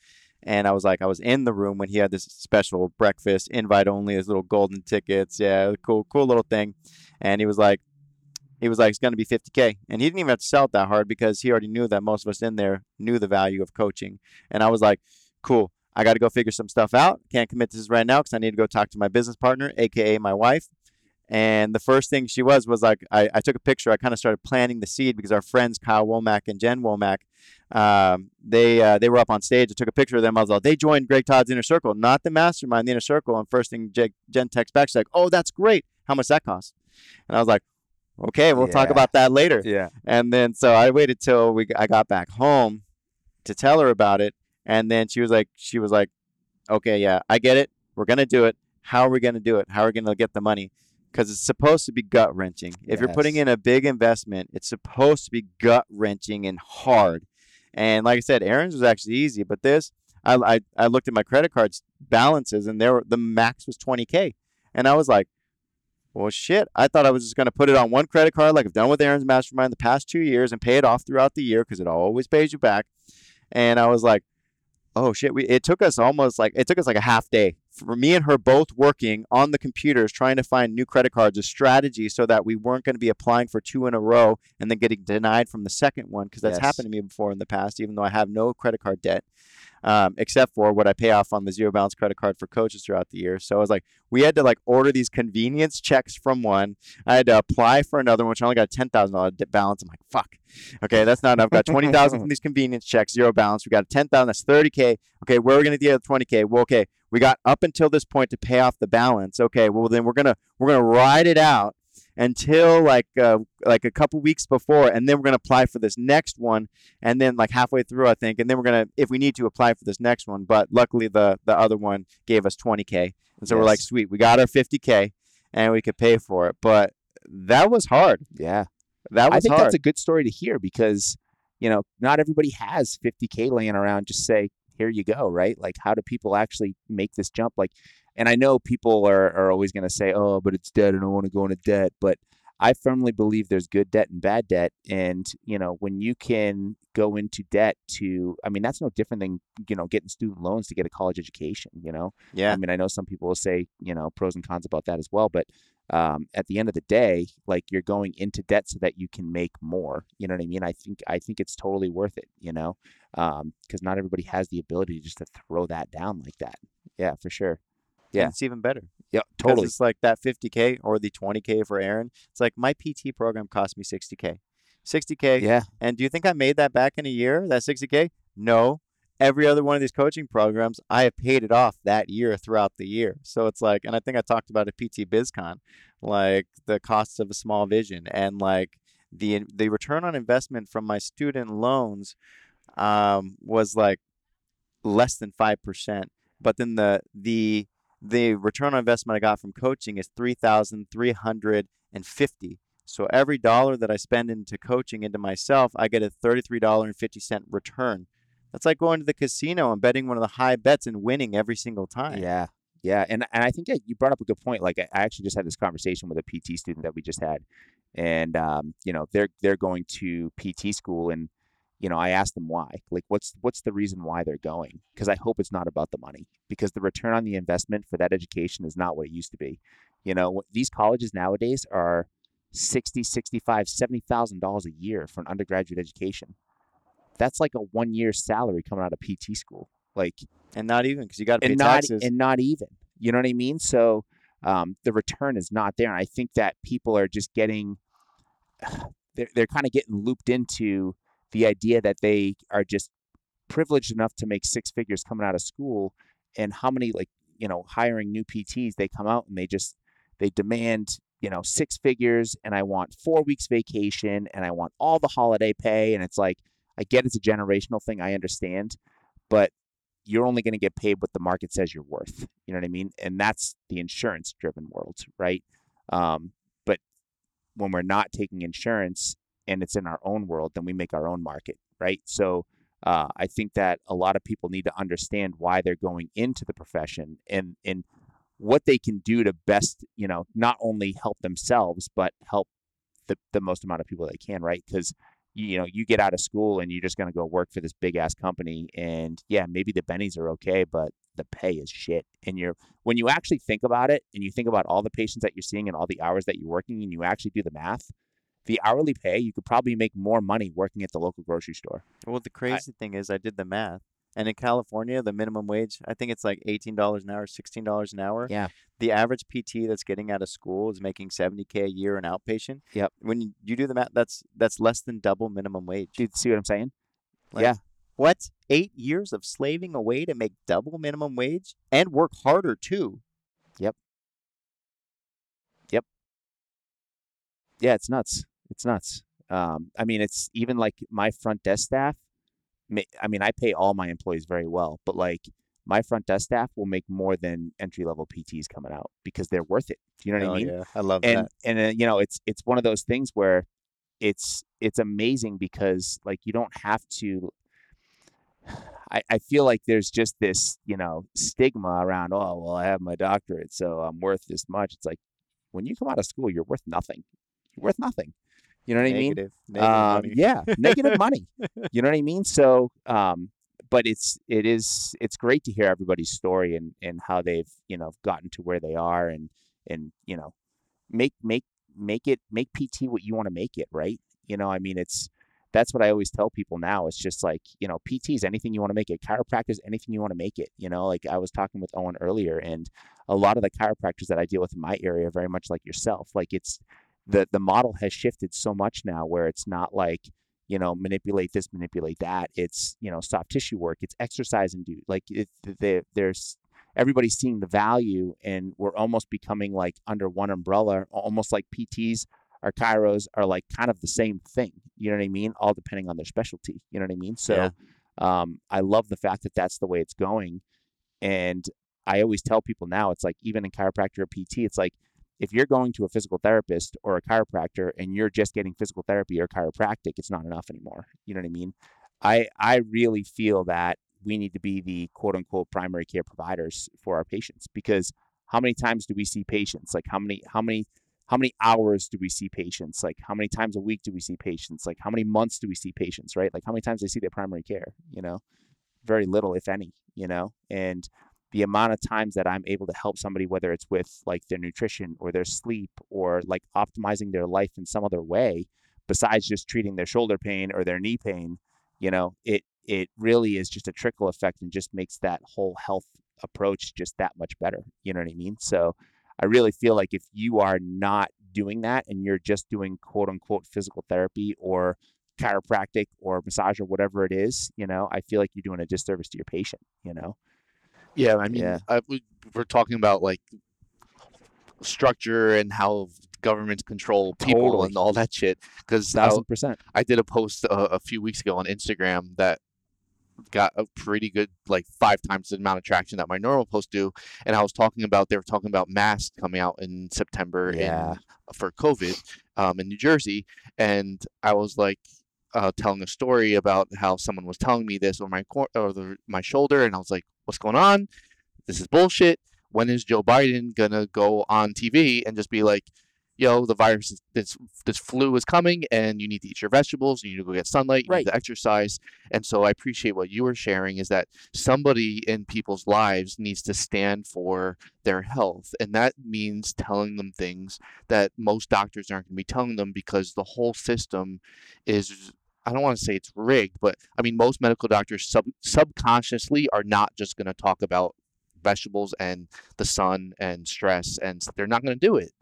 and I was like, I was in the room when he had this special breakfast, invite only, his little golden tickets, yeah, cool, cool little thing, and he was like. He was like, it's going to be 50K. And he didn't even have to sell it that hard because he already knew that most of us in there knew the value of coaching. And I was like, cool. I got to go figure some stuff out. Can't commit to this right now because I need to go talk to my business partner, aka my wife. And the first thing she was was like, I, I took a picture. I kind of started planting the seed because our friends Kyle Womack and Jen Womack, um, they uh, they were up on stage. I took a picture of them. I was like, they joined Greg Todd's inner circle, not the mastermind, the inner circle. And first thing Je- Jen texts back, she's like, oh, that's great. How much that cost? And I was like, okay, we'll talk about that later. Yeah. And then so I waited till we I got back home to tell her about it. And then she was like, she was like, okay, yeah, I get it. We're gonna do it. How are we gonna do it? How are we gonna get the money? Because it's supposed to be gut wrenching. If you're putting in a big investment, it's supposed to be gut wrenching and hard. And like I said, Aaron's was actually easy, but this, I, I, I looked at my credit cards balances, and there were, the max was 20k, and I was like, well, shit. I thought I was just going to put it on one credit card, like I've done with Aaron's Mastermind the past two years, and pay it off throughout the year because it always pays you back. And I was like, oh shit. We it took us almost like it took us like a half day for me and her both working on the computers trying to find new credit cards, a strategy so that we weren't going to be applying for two in a row and then getting denied from the second one because that's Yes. happened to me before in the past, even though I have no credit card debt. Um, except for what I pay off on the zero balance credit card for coaches throughout the year. So I was like, we had to like order these convenience checks from one. I had to apply for another one, which I only got a ten thousand dollar balance. I'm like, fuck. Okay, that's not enough. I've got twenty thousand from these convenience checks, zero balance. We got a ten thousand. That's thirty k. Okay, where are we gonna deal with twenty k? Well, okay, we got up until this point to pay off the balance. Okay, well then we're gonna we're gonna ride it out until like uh, like a couple weeks before, and then we're gonna apply for this next one, and then like halfway through, I think, and then we're gonna if we need to apply for this next one. But luckily, the the other one gave us twenty k, and so we're like, sweet, we got our fifty k, and we could pay for it. But that was hard. Yeah. That was I think hard. that's a good story to hear because, you know, not everybody has 50K laying around. Just say, here you go, right? Like, how do people actually make this jump? Like, and I know people are, are always going to say, oh, but it's debt. And I don't want to go into debt. But I firmly believe there's good debt and bad debt. And, you know, when you can go into debt to, I mean, that's no different than, you know, getting student loans to get a college education, you know? yeah. I mean, I know some people will say, you know, pros and cons about that as well, but um, at the end of the day, like you're going into debt so that you can make more. You know what I mean? I think I think it's totally worth it. You know, because not everybody has the ability just to throw that down like that. Yeah, for sure. yeah. yeah. it's even better. Yeah, totally. It's like that 50K or the 20K for Aaron. It's like my PT program cost me 60K. 60K. Yeah, And do you think I made that back in a year, that 60K? No. Every other one of these coaching programs, I have paid it off that year throughout the year. So it's like, and I think I talked about at PT BizCon, like the costs of a small vision and like the the return on investment from my student loans um, was like less than five percent. But then the the the return on investment I got from coaching is three thousand three hundred and fifty. So every dollar that I spend into coaching into myself, I get a thirty-three dollar and fifty cent return. That's like going to the casino and betting one of the high bets and winning every single time. yeah, yeah. And and I think that you brought up a good point. Like I actually just had this conversation with a PT student that we just had, and um, you know they're they're going to PT school and you know, I asked them why. Like, what's what's the reason why they're going? Because I hope it's not about the money. Because the return on the investment for that education is not what it used to be. You know, these colleges nowadays are 60, 65, 70,000 dollars a year for an undergraduate education. That's like a one year salary coming out of PT school. Like, And not even because you got to pay and not taxes. and not even. You know what I mean? So um, the return is not there, and I think that people are just getting they're they're kind of getting looped into the idea that they are just privileged enough to make six figures coming out of school, and how many like you know hiring new PTs they come out and they just they demand you know six figures, and I want four weeks vacation, and I want all the holiday pay, and it's like I get it's a generational thing, I understand, but you're only going to get paid what the market says you're worth. You know what I mean? And that's the insurance driven world, right? Um, but when we're not taking insurance and it's in our own world, then we make our own market, right? So uh, I think that a lot of people need to understand why they're going into the profession and and what they can do to best, you know, not only help themselves but help the the most amount of people they can, right? Because you know, you get out of school and you're just going to go work for this big ass company. And yeah, maybe the bennies are okay, but the pay is shit. And you're, when you actually think about it and you think about all the patients that you're seeing and all the hours that you're working and you actually do the math, the hourly pay, you could probably make more money working at the local grocery store. well, the crazy thing is, I did the math, and in California, the minimum wage, I think it's like eighteen dollars an hour, sixteen dollars an hour. Yeah. The average PT that's getting out of school is making seventy k a year in outpatient. Yep. When you, you do the math, that's that's less than double minimum wage. Do you see what I'm saying? Like, yeah. What? Eight years of slaving away to make double minimum wage and work harder too. Yep. Yep. Yeah, it's nuts. It's nuts. Um, I mean, it's even like my front desk staff. I mean, I pay all my employees very well, but like my front desk staff will make more than entry level PTs coming out because they're worth it. Do you know what Oh, I mean? Yeah, I love and that. and uh, you know it's it's one of those things where it's it's amazing because like you don't have to I, I feel like there's just this you know stigma around oh well i have my doctorate so i'm worth this much it's like when you come out of school you're worth nothing you're worth nothing you know what i mean Negative, negative um, yeah, negative money. You know what I mean? So, um, but it's it is it's great to hear everybody's story and and how they've you know gotten to where they are and and you know make make make it make PT what you want to make it, right? You know, I mean, it's that's what I always tell people now. It's just like you know, PT is anything you want to make it. Chiropractic is anything you want to make it. You know, like I was talking with Owen earlier, and a lot of the chiropractors that I deal with in my area are very much like yourself. Like it's the the model has shifted so much now where it's not like you know manipulate this manipulate that. It's you know soft tissue work. It's exercise and do like it, the, there's everybody's seeing the value and we're almost becoming like under one umbrella. Almost like pts or chiros are like kind of the same thing. You know what i mean? All depending on their specialty. You know what i mean? So Yeah. um, i love the fact that that's the way it's going. And i always tell people now it's like even in chiropractor or pt it's like if you're going to a physical therapist or a chiropractor and you're just getting physical therapy or chiropractic, it's not enough anymore. You know what I mean? I I really feel that we need to be the quote unquote primary care providers for our patients because how many times do we see patients? Like how many how many how many hours do we see patients? Like how many times a week do we see patients? Like how many months do we see patients, right? Like how many times they see their primary care, you know? Very little, if any, you know? And the amount of times that I'm able to help somebody, whether it's with like their nutrition or their sleep or like optimizing their life in some other way, besides just treating their shoulder pain or their knee pain, you know, it it really is just a trickle effect and just makes that whole health approach just that much better. You know what I mean? So I really feel like if you are not doing that and you're just doing quote unquote physical therapy or chiropractic or massage or whatever it is, you know, I feel like you're doing a disservice to your patient, you know? Yeah, I mean, Yeah. I, we, we're talking about like structure and how governments control people Totally. and all that shit. Because Thousand percent. I did a post a, a few weeks ago on Instagram that got a pretty good, like five times the amount of traction that my normal posts do. And I was talking about they were talking about masks coming out in September Yeah. in, for COVID um, in New Jersey, and I was like. Uh, telling a story about how someone was telling me this on my cor- or the, my shoulder, and I was like, "What's going on? This is bullshit. When is Joe Biden gonna go on TV and just be like, yo, the virus, is, this this flu is coming, and you need to eat your vegetables, you need to go get sunlight, you Right. need to exercise. And so I appreciate what you were sharing is that somebody in people's lives needs to stand for their health, and that means telling them things that most doctors aren't going to be telling them because the whole system is. I don't want to say it's rigged, but I mean most medical doctors sub- subconsciously are not just going to talk about vegetables and the sun and stress and they're not going to do it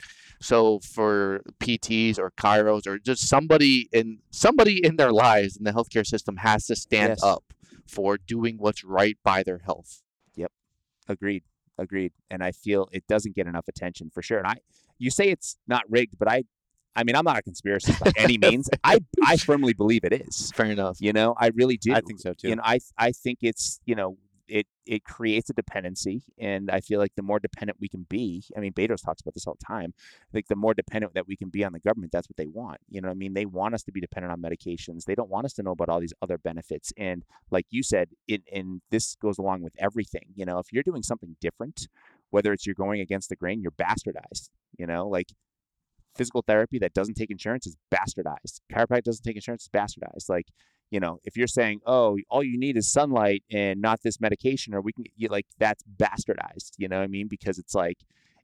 so for pts or chiros or just somebody in somebody in their lives in the healthcare system has to stand Yes. up for doing what's right by their health Yep, Agreed. Agreed. And I feel it doesn't get enough attention for sure. And I, you say it's not rigged, but I, I mean, I'm not a conspiracist by any means. I, I firmly believe it is. fair enough You know, I really do. I think so too. You know, I, I think it's, you know, it, it creates a dependency, and I feel like the more dependent we can be. I mean, Bedros talks about this all the time. I think the more dependent that we can be on the government, that's what they want. You know, what I mean, they want us to be dependent on medications. They don't want us to know about all these other benefits. And like you said, it, and this goes along with everything. You know, if you're doing something different, whether it's you're going against the grain, you're bastardized. You know, like physical therapy that doesn't take insurance is bastardized. Chiropractic doesn't take insurance is bastardized. Like, you know, if you're saying, oh, all you need is sunlight and not this medication, or we can, you like, that's bastardized. You know what I mean? Because it's like,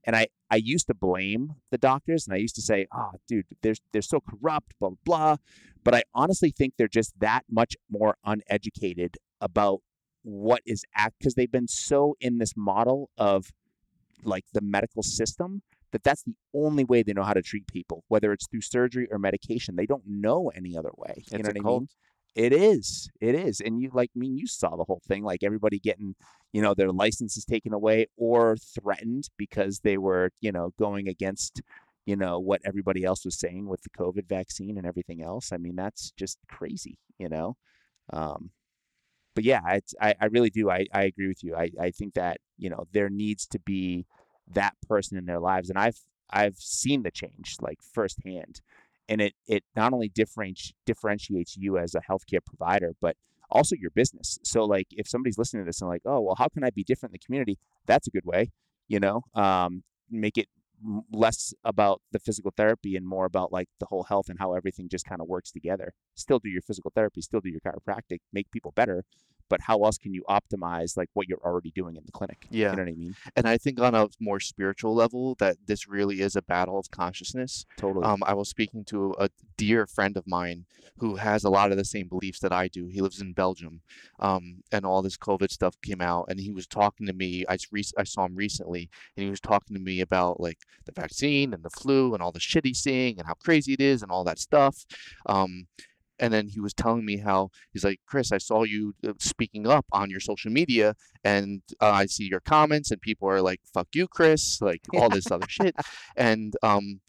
and I, I used to blame the doctors and I used to say, oh, dude, they're, they're so corrupt, blah, blah, blah. But I honestly think they're just that much more uneducated about what is act because they've been so in this model of like the medical system that that's the only way they know how to treat people, whether it's through surgery or medication. They don't know any other way. You It's know a what I mean? It is. It is. And you like I mean you saw the whole thing, like everybody getting, you know, their licenses taken away or threatened because they were, you know, going against, you know, what everybody else was saying with the COVID vaccine and everything else. I mean, that's just crazy, you know. Um but yeah, it's, I, I really do. I, I agree with you. I, I think that, you know, there needs to be that person in their lives. And I've I've seen the change like firsthand. And it it not only differenti- differentiates you as a healthcare provider, but also your business. So like if somebody's listening to this and like, oh well, how can I be different in the community? That's a good way, you know. Um, make it less about the physical therapy and more about like the whole health and how everything just kind of works together. Still do your physical therapy, still do your chiropractic, make people better, but how else can you optimize like what you're already doing in the clinic? Yeah. You know what I mean? and i think on a more spiritual level that this really is a battle of consciousness Totally. Um, I was speaking to a dear friend of mine who has a lot of the same beliefs that I do. He lives in Belgium, um, and all this COVID stuff came out, and he was talking to me. I, rec- I saw him recently, and he was talking to me about like the vaccine and the flu and all the shit he's seeing and how crazy it is and all that stuff. Um, and then he was telling me how he's like, Chris, I saw you uh, speaking up on your social media, and uh, I see your comments, and people are like, "Fuck you, Chris," like all this other shit. And um,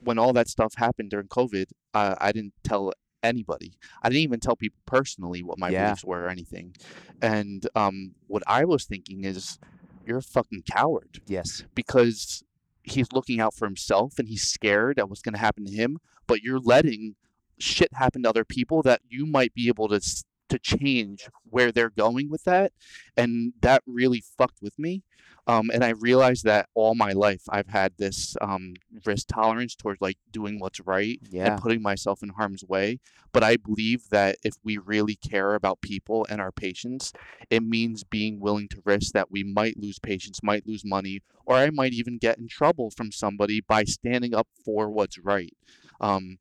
when all that stuff happened during COVID, uh, I didn't tell anybody. I didn't even tell people personally what my Yeah. beliefs were or anything. And um, what I was thinking is, you're a fucking coward yes. because he's looking out for himself and he's scared at what's going to happen to him. But you're letting shit happen to other people that you might be able to to change where they're going with that, and that really fucked with me. Um, and I realized that all my life I've had this um, risk tolerance towards like doing what's right Yeah. and putting myself in harm's way. But I believe that if we really care about people and our patients, it means being willing to risk that we might lose patients, might lose money, or I might even get in trouble from somebody by standing up for what's right. Um,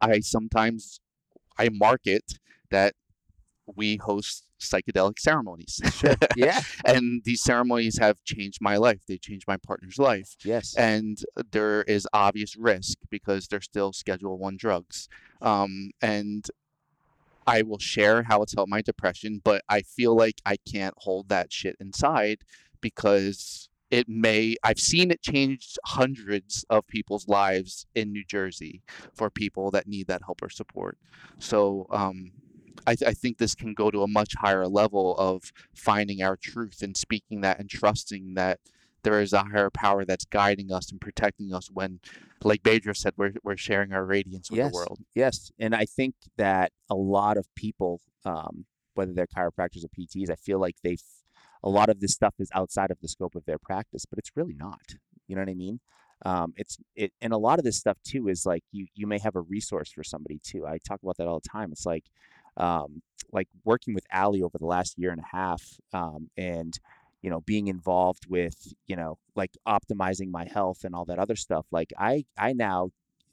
I sometimes I market that we host psychedelic ceremonies. Yeah. and these ceremonies have changed my life. They changed my partner's life Yes. and there is obvious risk because they're still schedule one drugs um, and i will share how it's helped my depression but i feel like i can't hold that shit inside because it may i've seen it change hundreds of people's lives in new jersey for people that need that help or support so um, I, th- I think this can go to a much higher level of finding our truth and speaking that and trusting that there is a higher power that's guiding us and protecting us when, like Bedros said, we're, we're sharing our radiance with yes. the world. Yes. And I think that a lot of people, um, whether they're chiropractors or PTs, I feel like they, a lot of this stuff is outside of the scope of their practice, but it's really not. You know what I mean? um, it's it and a lot of this stuff too is like you you may have a resource for somebody too i talk about that all the time it's like um, like working with Ali over the last year and a half um, and you know being involved with you know like optimizing my health and all that other stuff like i i now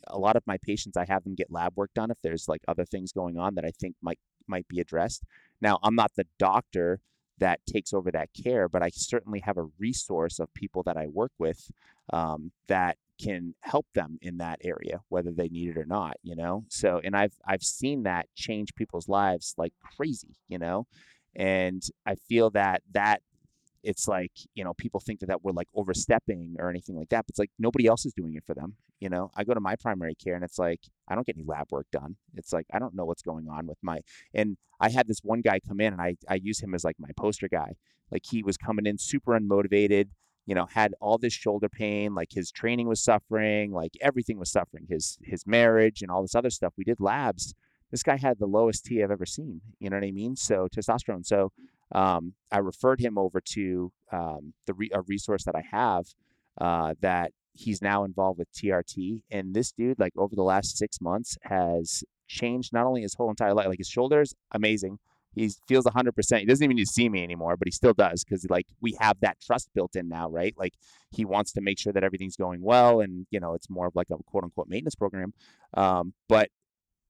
a lot of my patients i have them get lab work done if there's like other things going on that i think might might be addressed now i'm not the doctor that takes over that care but i certainly have a resource of people that i work with um, that can help them in that area whether they need it or not you know? So and i've i've seen that change people's lives like crazy you know? And i feel that that it's like you know people think that, that we're like overstepping or anything like that but it's like nobody else is doing it for them you know? I go to my primary care and it's like i don't get any lab work done. It's like i don't know what's going on with my and i had this one guy come in and i i use him as like my poster guy. Like he was coming in super unmotivated you know had all this shoulder pain like his training was suffering like everything was suffering his his marriage and all this other stuff. We did labs. This guy had the lowest t i've ever seen you know what i mean? So testosterone. So um, I referred him over to um, the re- a resource that I have uh, that he's now involved with TRT. And this dude, like over the last six months, has changed not only his whole entire life, like his shoulders, amazing. He feels 100%. He doesn't even need to see me anymore, but he still does because, like, we have that trust built in now, right? Like, he wants to make sure that everything's going well. And, you know, it's more of like a quote unquote maintenance program. Um, but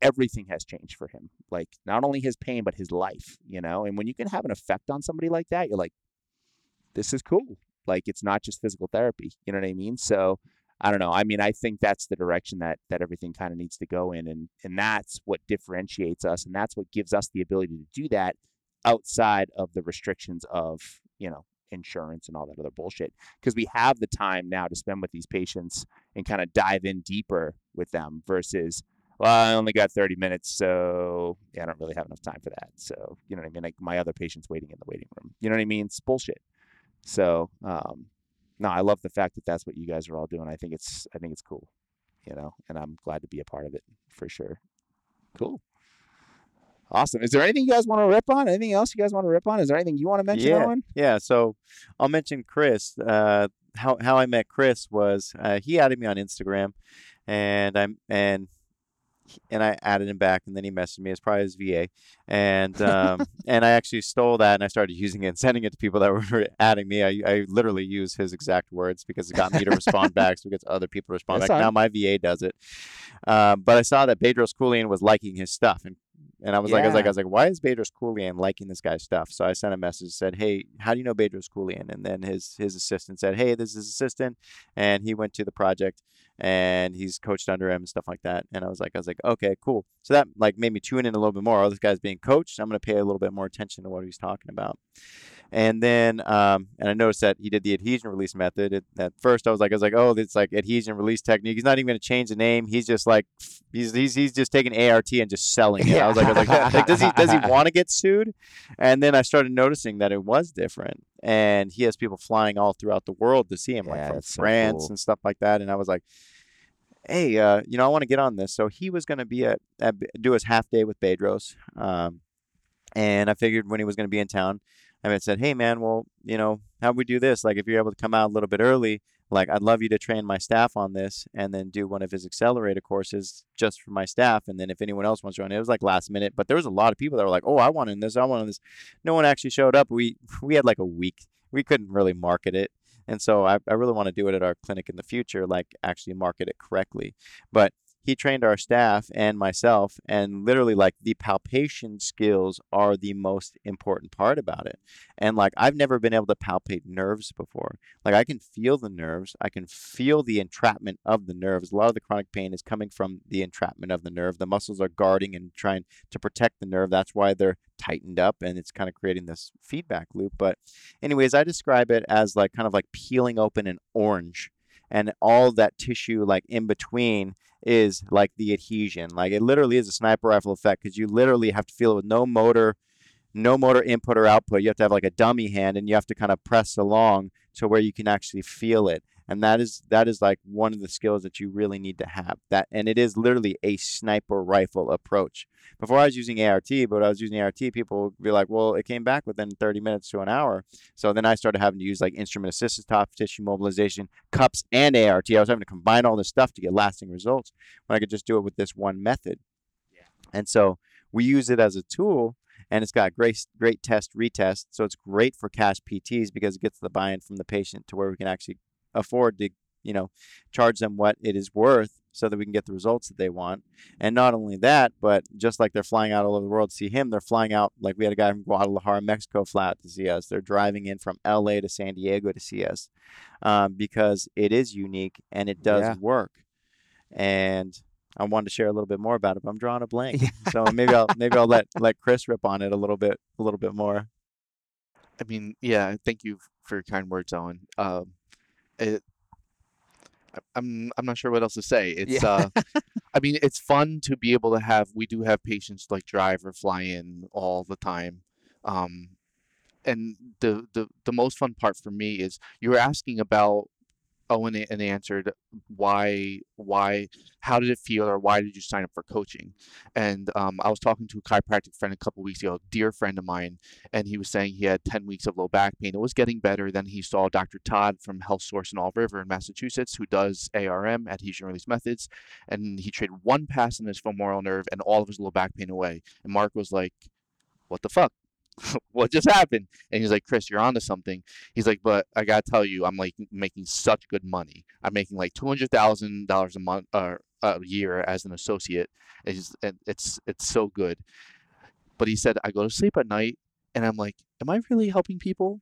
everything has changed for him. Like not only his pain, but his life, you know? And when you can have an effect on somebody like that, you're like, this is cool. Like it's not just physical therapy. You know what I mean? So I don't know. I mean, I think that's the direction that that everything kind of needs to go in and and that's what differentiates us and that's what gives us the ability to do that outside of the restrictions of, you know, insurance and all that other bullshit because we have the time now to spend with these patients and kind of dive in deeper with them versus well, I only got 30 minutes, so yeah, I don't really have enough time for that. So, you know what I mean? Like my other patients waiting in the waiting room. You know what I mean? It's bullshit. So, um, no, I love the fact that that's what you guys are all doing. I think it's, I think it's cool, you know, and I'm glad to be a part of it for sure. Cool. Awesome. Is there anything you guys want to rip on? Anything else you guys want to rip on? Is there anything you want to mention, Yeah. Owen? Yeah, so I'll mention Chris. Uh, how how I met Chris was uh, he added me on Instagram, and I'm and and I added him back, and then he messaged me. It's probably his VA, and um, and I actually stole that and I started using it and sending it to people that were adding me. I, I literally use his exact words because it got me to respond back, so it gets other people to respond That's back. Now my VA does it, um, but I saw that Bedros Keuilian was liking his stuff, and and I was like, I was like, I was like, why is Bedros Keuilian liking this guy's stuff? So I sent a message said, hey, how do you know Bedros Keuilian? And then his his assistant said, hey, this is his assistant, and he went to the project and he's coached under him and stuff like that. And I was like, I was like, okay, cool. So that like made me tune in a little bit more. Oh, this guy's being coached. I'm gonna pay a little bit more attention to what he's talking about. And then, um, and I noticed that he did the adhesion release method. At, at first, I was like, I was like, oh, it's like adhesion release technique. He's not even going to change the name. He's just like, he's he's, he's just taking ART and just selling it. I was like, I was like, like, does he does he want to get sued? And then I started noticing that it was different, and he has people flying all throughout the world to see him, like from that's so France cool. and stuff like that. And I was like. Hey, uh, you know, I want to get on this. So he was going to be at, at do his half day with Bedros, um, and I figured when he was going to be in town, I had said, "Hey, man, well, you know, how we do this? Like, if you're able to come out a little bit early, like, I'd love you to train my staff on this, and then do one of his accelerator courses just for my staff. And then if anyone else wants to join, it was like last minute, but there was a lot of people that were like, "Oh, I want in this, I want in this." No one actually showed up. We we had like a week. We couldn't really market it, and so I, I really want to do it at our clinic in the future, like actually market it correctly. But he trained our staff and myself and literally like the palpation skills are the most important part about it. And like i've never been able to palpate nerves before. Like i can feel the nerves. I can feel the entrapment of the nerves. A lot of the chronic pain is coming from the entrapment of the nerve. The muscles are guarding and trying to protect the nerve. That's why they're tightened up and it's kind of creating this feedback loop. But anyways i describe it as like kind of like peeling open an orange and all that tissue like in between is like the adhesion. Like it literally is a sniper rifle effect because you literally have to feel it with no motor, no motor input or output. You have to have like a dummy hand and you have to kind of press along to where you can actually feel it. And that is that is like one of the skills that you really need to have that and it is literally a sniper rifle approach. Before i was using art but i was using art people would be like well it came back within 30 minutes to an hour. So then i started having to use like instrument assisted soft tissue mobilization cups and art i was having to combine all this stuff to get lasting results when i could just do it with this one method. Yeah. and so we use it as a tool and it's got great great test retest. So it's great for cash pts because it gets the buy-in from the patient to where we can actually afford to you know charge them what it is worth so that we can get the results that they want and not only that but just like they're flying out all over the world to see him they're flying out like we had a guy from guadalajara mexico fly out to see us they're driving in from la to san diego to see us um, because it is unique and it does Yeah. work and I wanted to share a little bit more about it, but I'm drawing a blank. So maybe I'll maybe I'll let let Chris rip on it a little bit a little bit more. I mean, yeah, thank you for your kind words, Owen. Um, it, I'm I'm not sure what else to say. It's uh, I mean, it's fun to be able to have. We do have patients like drive or fly in all the time, um, and the the the most fun part for me is you were asking about Owen a- and answered why why how did it feel or why did you sign up for coaching? And um, i was talking to a chiropractic friend a couple weeks ago a dear friend of mine and he was saying he had 10 weeks of low back pain. It was getting better then he saw dr todd from health source in all river in massachusetts who does arm adhesion release methods and he traded one pass in his femoral nerve and all of his low back pain away. And mark was like what the fuck what just happened? And he's like chris you're onto something. He's like but i gotta tell you i'm like making such good money. I'm making like $200000 a month or a year as an associate. It's, and it's it's so good. But he said i go to sleep at night and i'm like am i really helping people?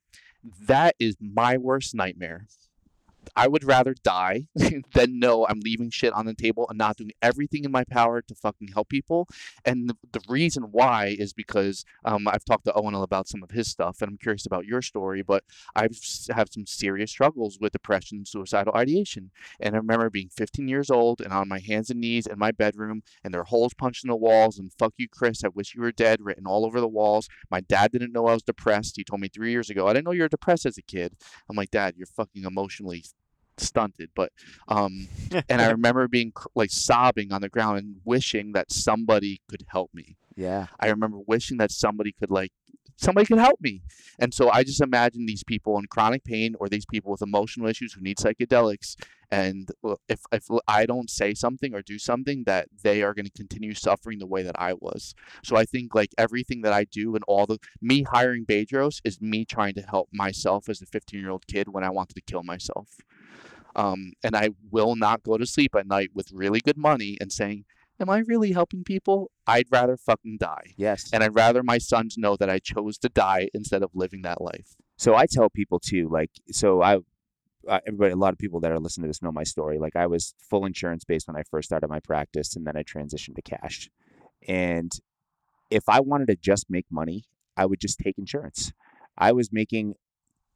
That is my worst nightmare I would rather die than know I'm leaving shit on the table and not doing everything in my power to fucking help people. And the, the reason why is because um, I've talked to Owen about some of his stuff, and I'm curious about your story. But s- have some serious struggles with depression, suicidal ideation, and I remember being 15 years old and on my hands and knees in my bedroom, and there are holes punched in the walls, and "fuck you, Chris," I wish you were dead written all over the walls. My dad didn't know I was depressed. He told me three years ago, "I didn't know you were depressed as a kid." I'm like, Dad, you're fucking emotionally stunted. But um, and I remember being like sobbing on the ground and wishing that somebody could help me. Yeah. I remember wishing that somebody could like somebody could help me. And so I just imagine these people in chronic pain or these people with emotional issues who need psychedelics and if if I don't say something or do something that they are going to continue suffering the way that I was. So I think like everything that I do and all the me hiring Bedros is me trying to help myself as a 15-year-old kid when I wanted to kill myself. Um, and I will not go to sleep at night with really good money and saying, Am I really helping people? I'd rather fucking die. Yes. And I'd rather my sons know that I chose to die instead of living that life. So I tell people too, like, so I, uh, everybody, a lot of people that are listening to this know my story. Like, I was full insurance based when I first started my practice, and then I transitioned to cash. And if I wanted to just make money, I would just take insurance. I was making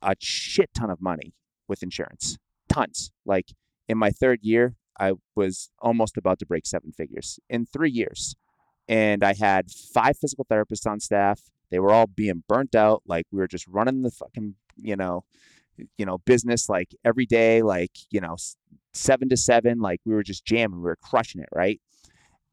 a shit ton of money with insurance, tons. Like in my third year, I was almost about to break seven figures in three years. And I had five physical therapists on staff. They were all being burnt out. Like we were just running the fucking, you know, you know, business like every day, like, you know, seven to seven. Like we were just jamming, we were crushing it, right?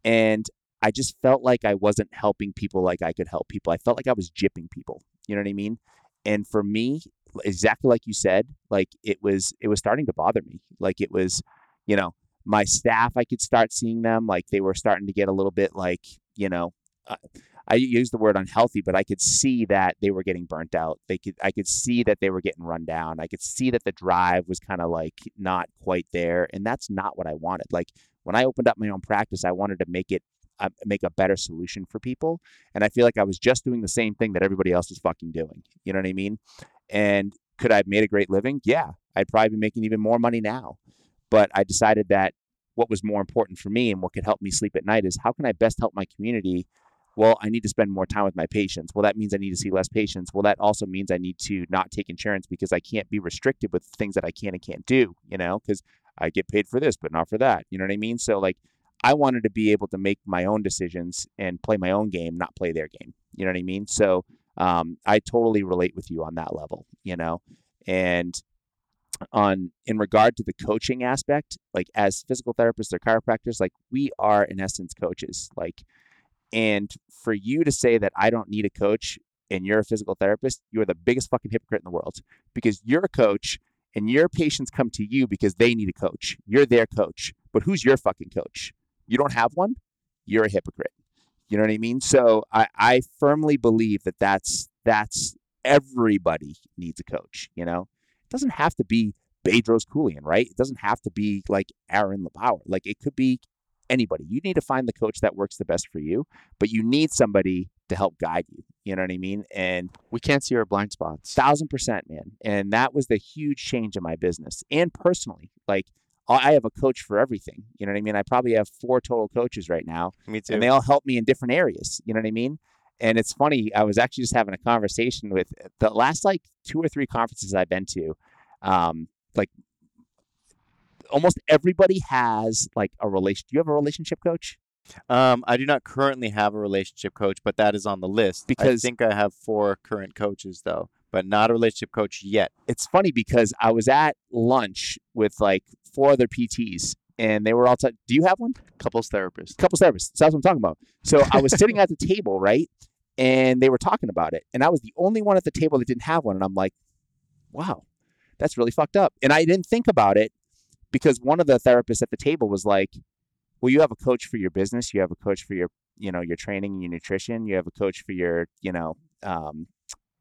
And I just felt like I wasn't helping people like I could help people. I felt like I was jipping people. You know what I mean? And for me, exactly like you said, like it was it was starting to bother me. Like it was, you know, my staff, I could start seeing them like they were starting to get a little bit like, you know, I use the word unhealthy, but I could see that they were getting burnt out. They could I could see that they were getting run down. I could see that the drive was kind of like not quite there, and that's not what I wanted. Like when I opened up my own practice, I wanted to make it uh, make a better solution for people, and I feel like I was just doing the same thing that everybody else was fucking doing. You know what I mean? And could I have made a great living? Yeah, I'd probably be making even more money now. But I decided that what was more important for me and what could help me sleep at night is how can I best help my community well, I need to spend more time with my patients. Well, that means I need to see less patients. Well, that also means I need to not take insurance because I can't be restricted with things that I can and can't do, you know, because I get paid for this, but not for that. You know what I mean? So, like, I wanted to be able to make my own decisions and play my own game, not play their game. You know what I mean? So, um, I totally relate with you on that level, you know, and on in regard to the coaching aspect, like as physical therapists or chiropractors, like we are in essence coaches. Like, and for you to say that I don't need a coach and you're a physical therapist, you are the biggest fucking hypocrite in the world because you're a coach and your patients come to you because they need a coach. You're their coach. But who's your fucking coach? You don't have one? You're a hypocrite. You know what I mean? So I, I firmly believe that that's that's everybody needs a coach, you know? It doesn't have to be Bedros Keuilian, right? It doesn't have to be like Aaron LeBauer. Like it could be anybody. You need to find the coach that works the best for you, but you need somebody to help guide you. You know what I mean? And We can't see our blind spots. thousand percent, man. And that was the huge change in my business and personally. Like I I have a coach for everything. You know what I mean? I probably have four total coaches right now Me too. and they all help me in different areas. You know what I mean? And it's funny. I was actually just having a conversation with the last like two or three conferences I've been to. Um, like almost everybody has like a relation. Do you have a relationship coach? Um, I do not currently have a relationship coach, but that is on the list. Because- I think I have four current coaches though, but not a relationship coach yet. It's funny because I was at lunch with like four other PTs, and they were all. T- Do you have one? Couples therapist. couple therapists. That's what I'm talking about. So I was sitting at the table, right? And they were talking about it. And I was the only one at the table that didn't have one. And I'm like, wow, that's really fucked up. And I didn't think about it because one of the therapists at the table was like, well, you have a coach for your business. You have a coach for your, you know, your training and your nutrition. You have a coach for your, you know, um,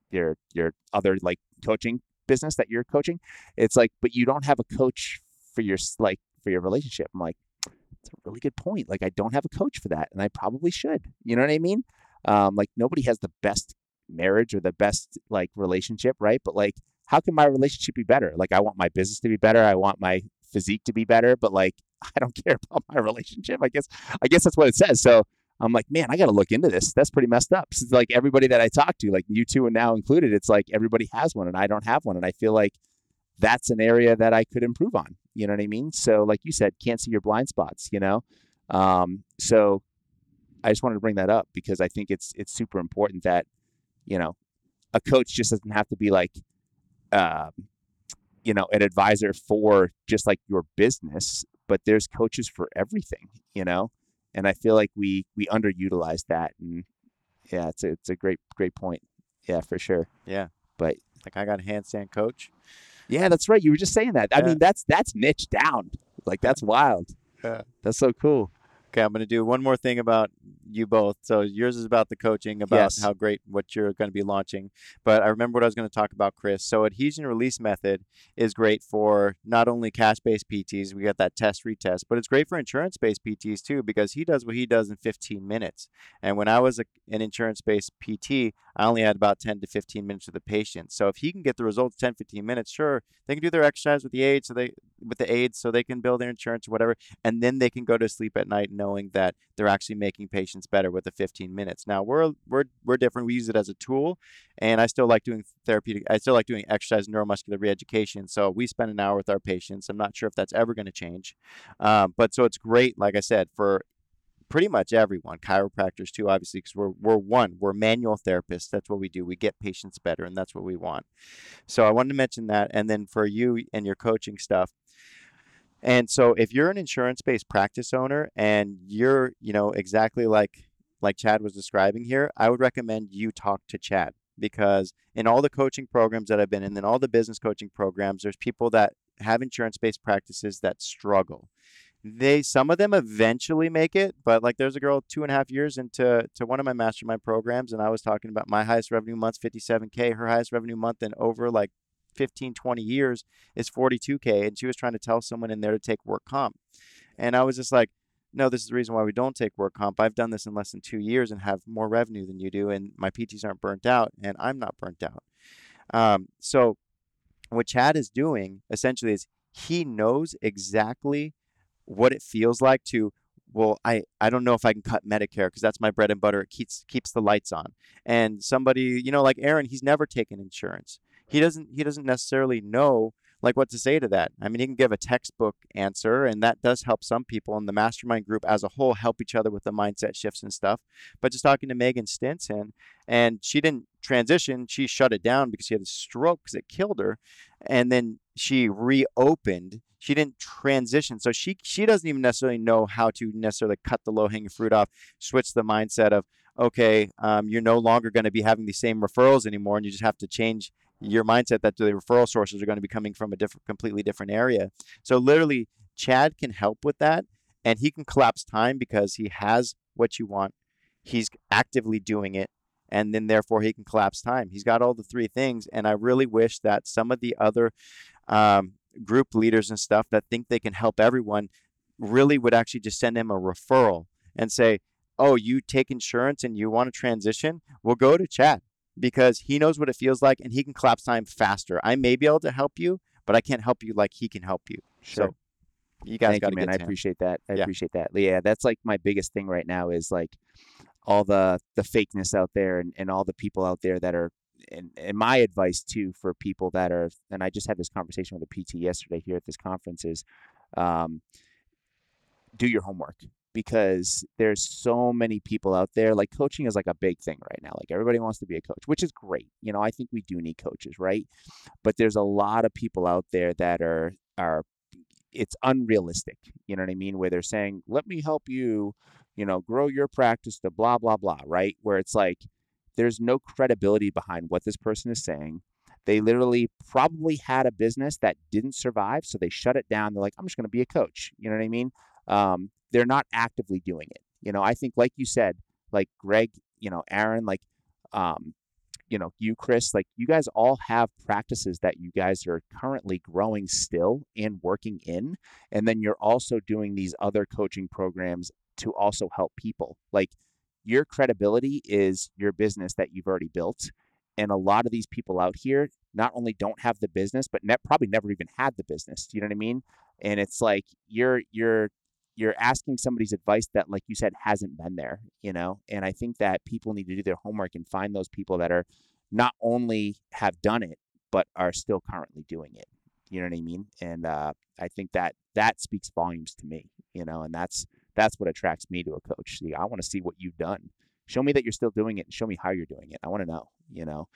your, your other like coaching business that you're coaching. It's like, but you don't have a coach for your, like, for your relationship. I'm like, it's a really good point. Like I don't have a coach for that, and I probably should. You know what I mean? Um, like nobody has the best marriage or the best like relationship, right? But like, how can my relationship be better? Like I want my business to be better. I want my physique to be better, but like I don't care about my relationship. I guess I guess that's what it says. So I'm like, man, I got to look into this. That's pretty messed up. Since like everybody that I talk to, like you two and now included, it's like everybody has one and I don't have one, and I feel like that's an area that I could improve on. You know what I mean? So, like you said, can't see your blind spots. You know, um, so I just wanted to bring that up because I think it's it's super important that you know a coach just doesn't have to be like um, you know an advisor for just like your business, but there's coaches for everything. You know, and I feel like we we underutilize that, and yeah, it's a it's a great great point. Yeah, for sure. Yeah. But Like I got a handstand coach. Yeah, that's right. You were just saying that. I Yeah. mean, that's that's niche down. Like that's wild. Yeah. That's so cool. Okay, I'm going to do one more thing about you both. So yours is about the coaching, about Yes. how great what you're going to be launching. But I remember what I was going to talk about, Chris. So adhesion release method is great for not only cash-based PTs, we got that test retest, but it's great for insurance-based PTs too because he does what he does in 15 minutes. And when I was a, an insurance-based PT, I only had about 10 to 15 minutes with the patient. So if he can get the results 10, 15 minutes, sure, they can do their exercise with the aids, so they with the aids, so they can build their insurance or whatever and then they can go to sleep at night knowing that they're actually making patients better with the 15 minutes. Now we're we're we're different. We use it as a tool, and I still like doing therapeutic. I still like doing exercise neuromuscular reeducation. So we spend an hour with our patients. I'm not sure if that's ever going to change, um, but so it's great. Like I said, for pretty much everyone, chiropractors too, obviously, because we're we're one, we're manual therapists. That's what we do. We get patients better, and that's what we want. So I wanted to mention that, and then for you and your coaching stuff. And so if you're an insurance-based practice owner and you're, you know, exactly like like Chad was describing here, I would recommend you talk to Chad because in all the coaching programs that I've been in, in all the business coaching programs, there's people that have insurance-based practices that struggle. They some of them eventually make it, but like there's a girl two and a half years into to one of my mastermind programs, and I was talking about my highest revenue month's 57k, her highest revenue month in over like 15, 20 years is 42k, and she was trying to tell someone in there to take work comp, and I was just like, no, this is the reason why we don't take work comp. I've done this in less than two years and have more revenue than you do, and my PTs aren't burnt out, and I'm not burnt out. Um, so what Chad is doing essentially is he knows exactly what it feels like to well i i don't know if i can cut medicare because that's my bread and butter it keeps keeps the lights on and somebody you know like aaron he's never taken insurance he doesn't he doesn't necessarily know like what to say to that. I mean, he can give a textbook answer, and that does help some people in the mastermind group as a whole help each other with the mindset shifts and stuff. But just talking to Megan Stinson, and she didn't transition, she shut it down because she had a stroke it killed her, and then she reopened. She didn't transition, so she she doesn't even necessarily know how to necessarily cut the low hanging fruit off, switch the mindset of okay, um, you're no longer going to be having the same referrals anymore, and you just have to change your mindset that the referral sources are going to be coming from a different, completely different area. So literally, Chad can help with that, and he can collapse time because he has what you want. He's actively doing it, and then therefore he can collapse time. He's got all the three things, and I really wish that some of the other um, group leaders and stuff that think they can help everyone really would actually just send him a referral and say, "Oh, you take insurance and you want to transition? Well, go to Chad." Because he knows what it feels like and he can collapse time faster. I may be able to help you, but I can't help you like he can help you. Sure. So you guys got to man. I appreciate that. I Yeah. appreciate that. Yeah, that's like my biggest thing right now is like all the the fakeness out there and, and all the people out there that are and, and my advice too for people that are and I just had this conversation with a PT yesterday here at this conference is um, do your homework because there's so many people out there like coaching is like a big thing right now like everybody wants to be a coach which is great you know i think we do need coaches right? But there's a lot of people out there that are are it's unrealistic you know what i mean? Where they're saying let me help you you know grow your practice to blah blah blah right? Where it's like there's no credibility behind what this person is saying. They literally probably had a business that didn't survive so they shut it down. They're like i'm just going to be a coach you know what i mean? Um, they're not actively doing it. You know, I think, like you said, like Greg, you know, Aaron, like, um, you know, you, Chris, like you guys all have practices that you guys are currently growing still and working in. And then you're also doing these other coaching programs to also help people. Like your credibility is your business that you've already built. And a lot of these people out here not only don't have the business, but ne- probably never even had the business. You know what I mean? And it's like you're you're you're asking somebody's advice that like you said hasn't been there you know? And i think that people need to do their homework and find those people that are not only have done it but are still currently doing it you know what i mean? And uh, i think that that speaks volumes to me you know? And that's that's what attracts me to a coach see i want to see what you've done. Show me that you're still doing it and show me how you're doing it. I want to know you know?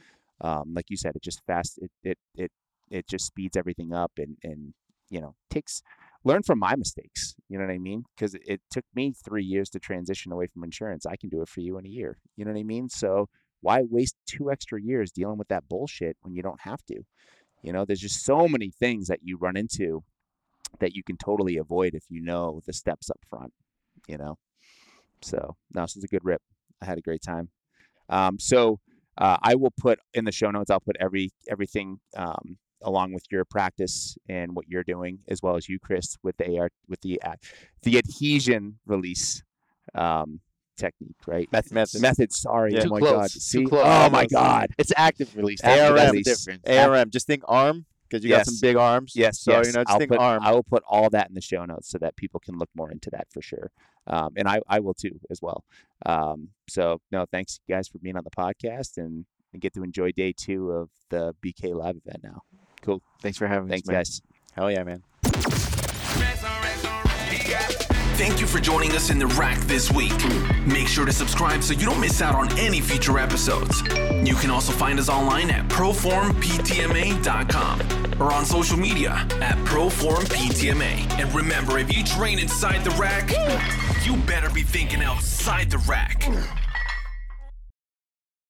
Um, like you said it just fast it it it, it just speeds everything up and and you know takes learn from my mistakes. You know what I mean? Because it took me three years to transition away from insurance. I can do it for you in a year. You know what I mean? So why waste two extra years dealing with that bullshit when you don't have to? You know, there's just so many things that you run into that you can totally avoid if you know the steps up front. You know, so no, this is a good rip. I had a great time. Um, so uh, I will put in the show notes. I'll put every everything um, along with your practice and what you're doing, as well as you, Chris, with the AR with the uh, the adhesion release um, technique, right? Method. Method. Method. Sorry, Yeah. oh my close. god. Too close. Oh my god. It's active release. That's, that's release. difference. ARM. Just think arm because you got some big arms. Yes. So yes. you know, just I'll think put, arm. I will put all that in the show notes so that people can look more into that for sure. Um, and I, I will too as well. Um, so no, thanks guys for being on the podcast and, and get to enjoy day two of the BK live event now. Cool. Thanks for having me. Thanks us, man. guys. Hell yeah, man. Thank you for joining us in the rack this week. Make sure to subscribe so you don't miss out on any future episodes. You can also find us online at proformptma.com or on social media at proformptma. And remember, if you train inside the rack, you better be thinking outside the rack.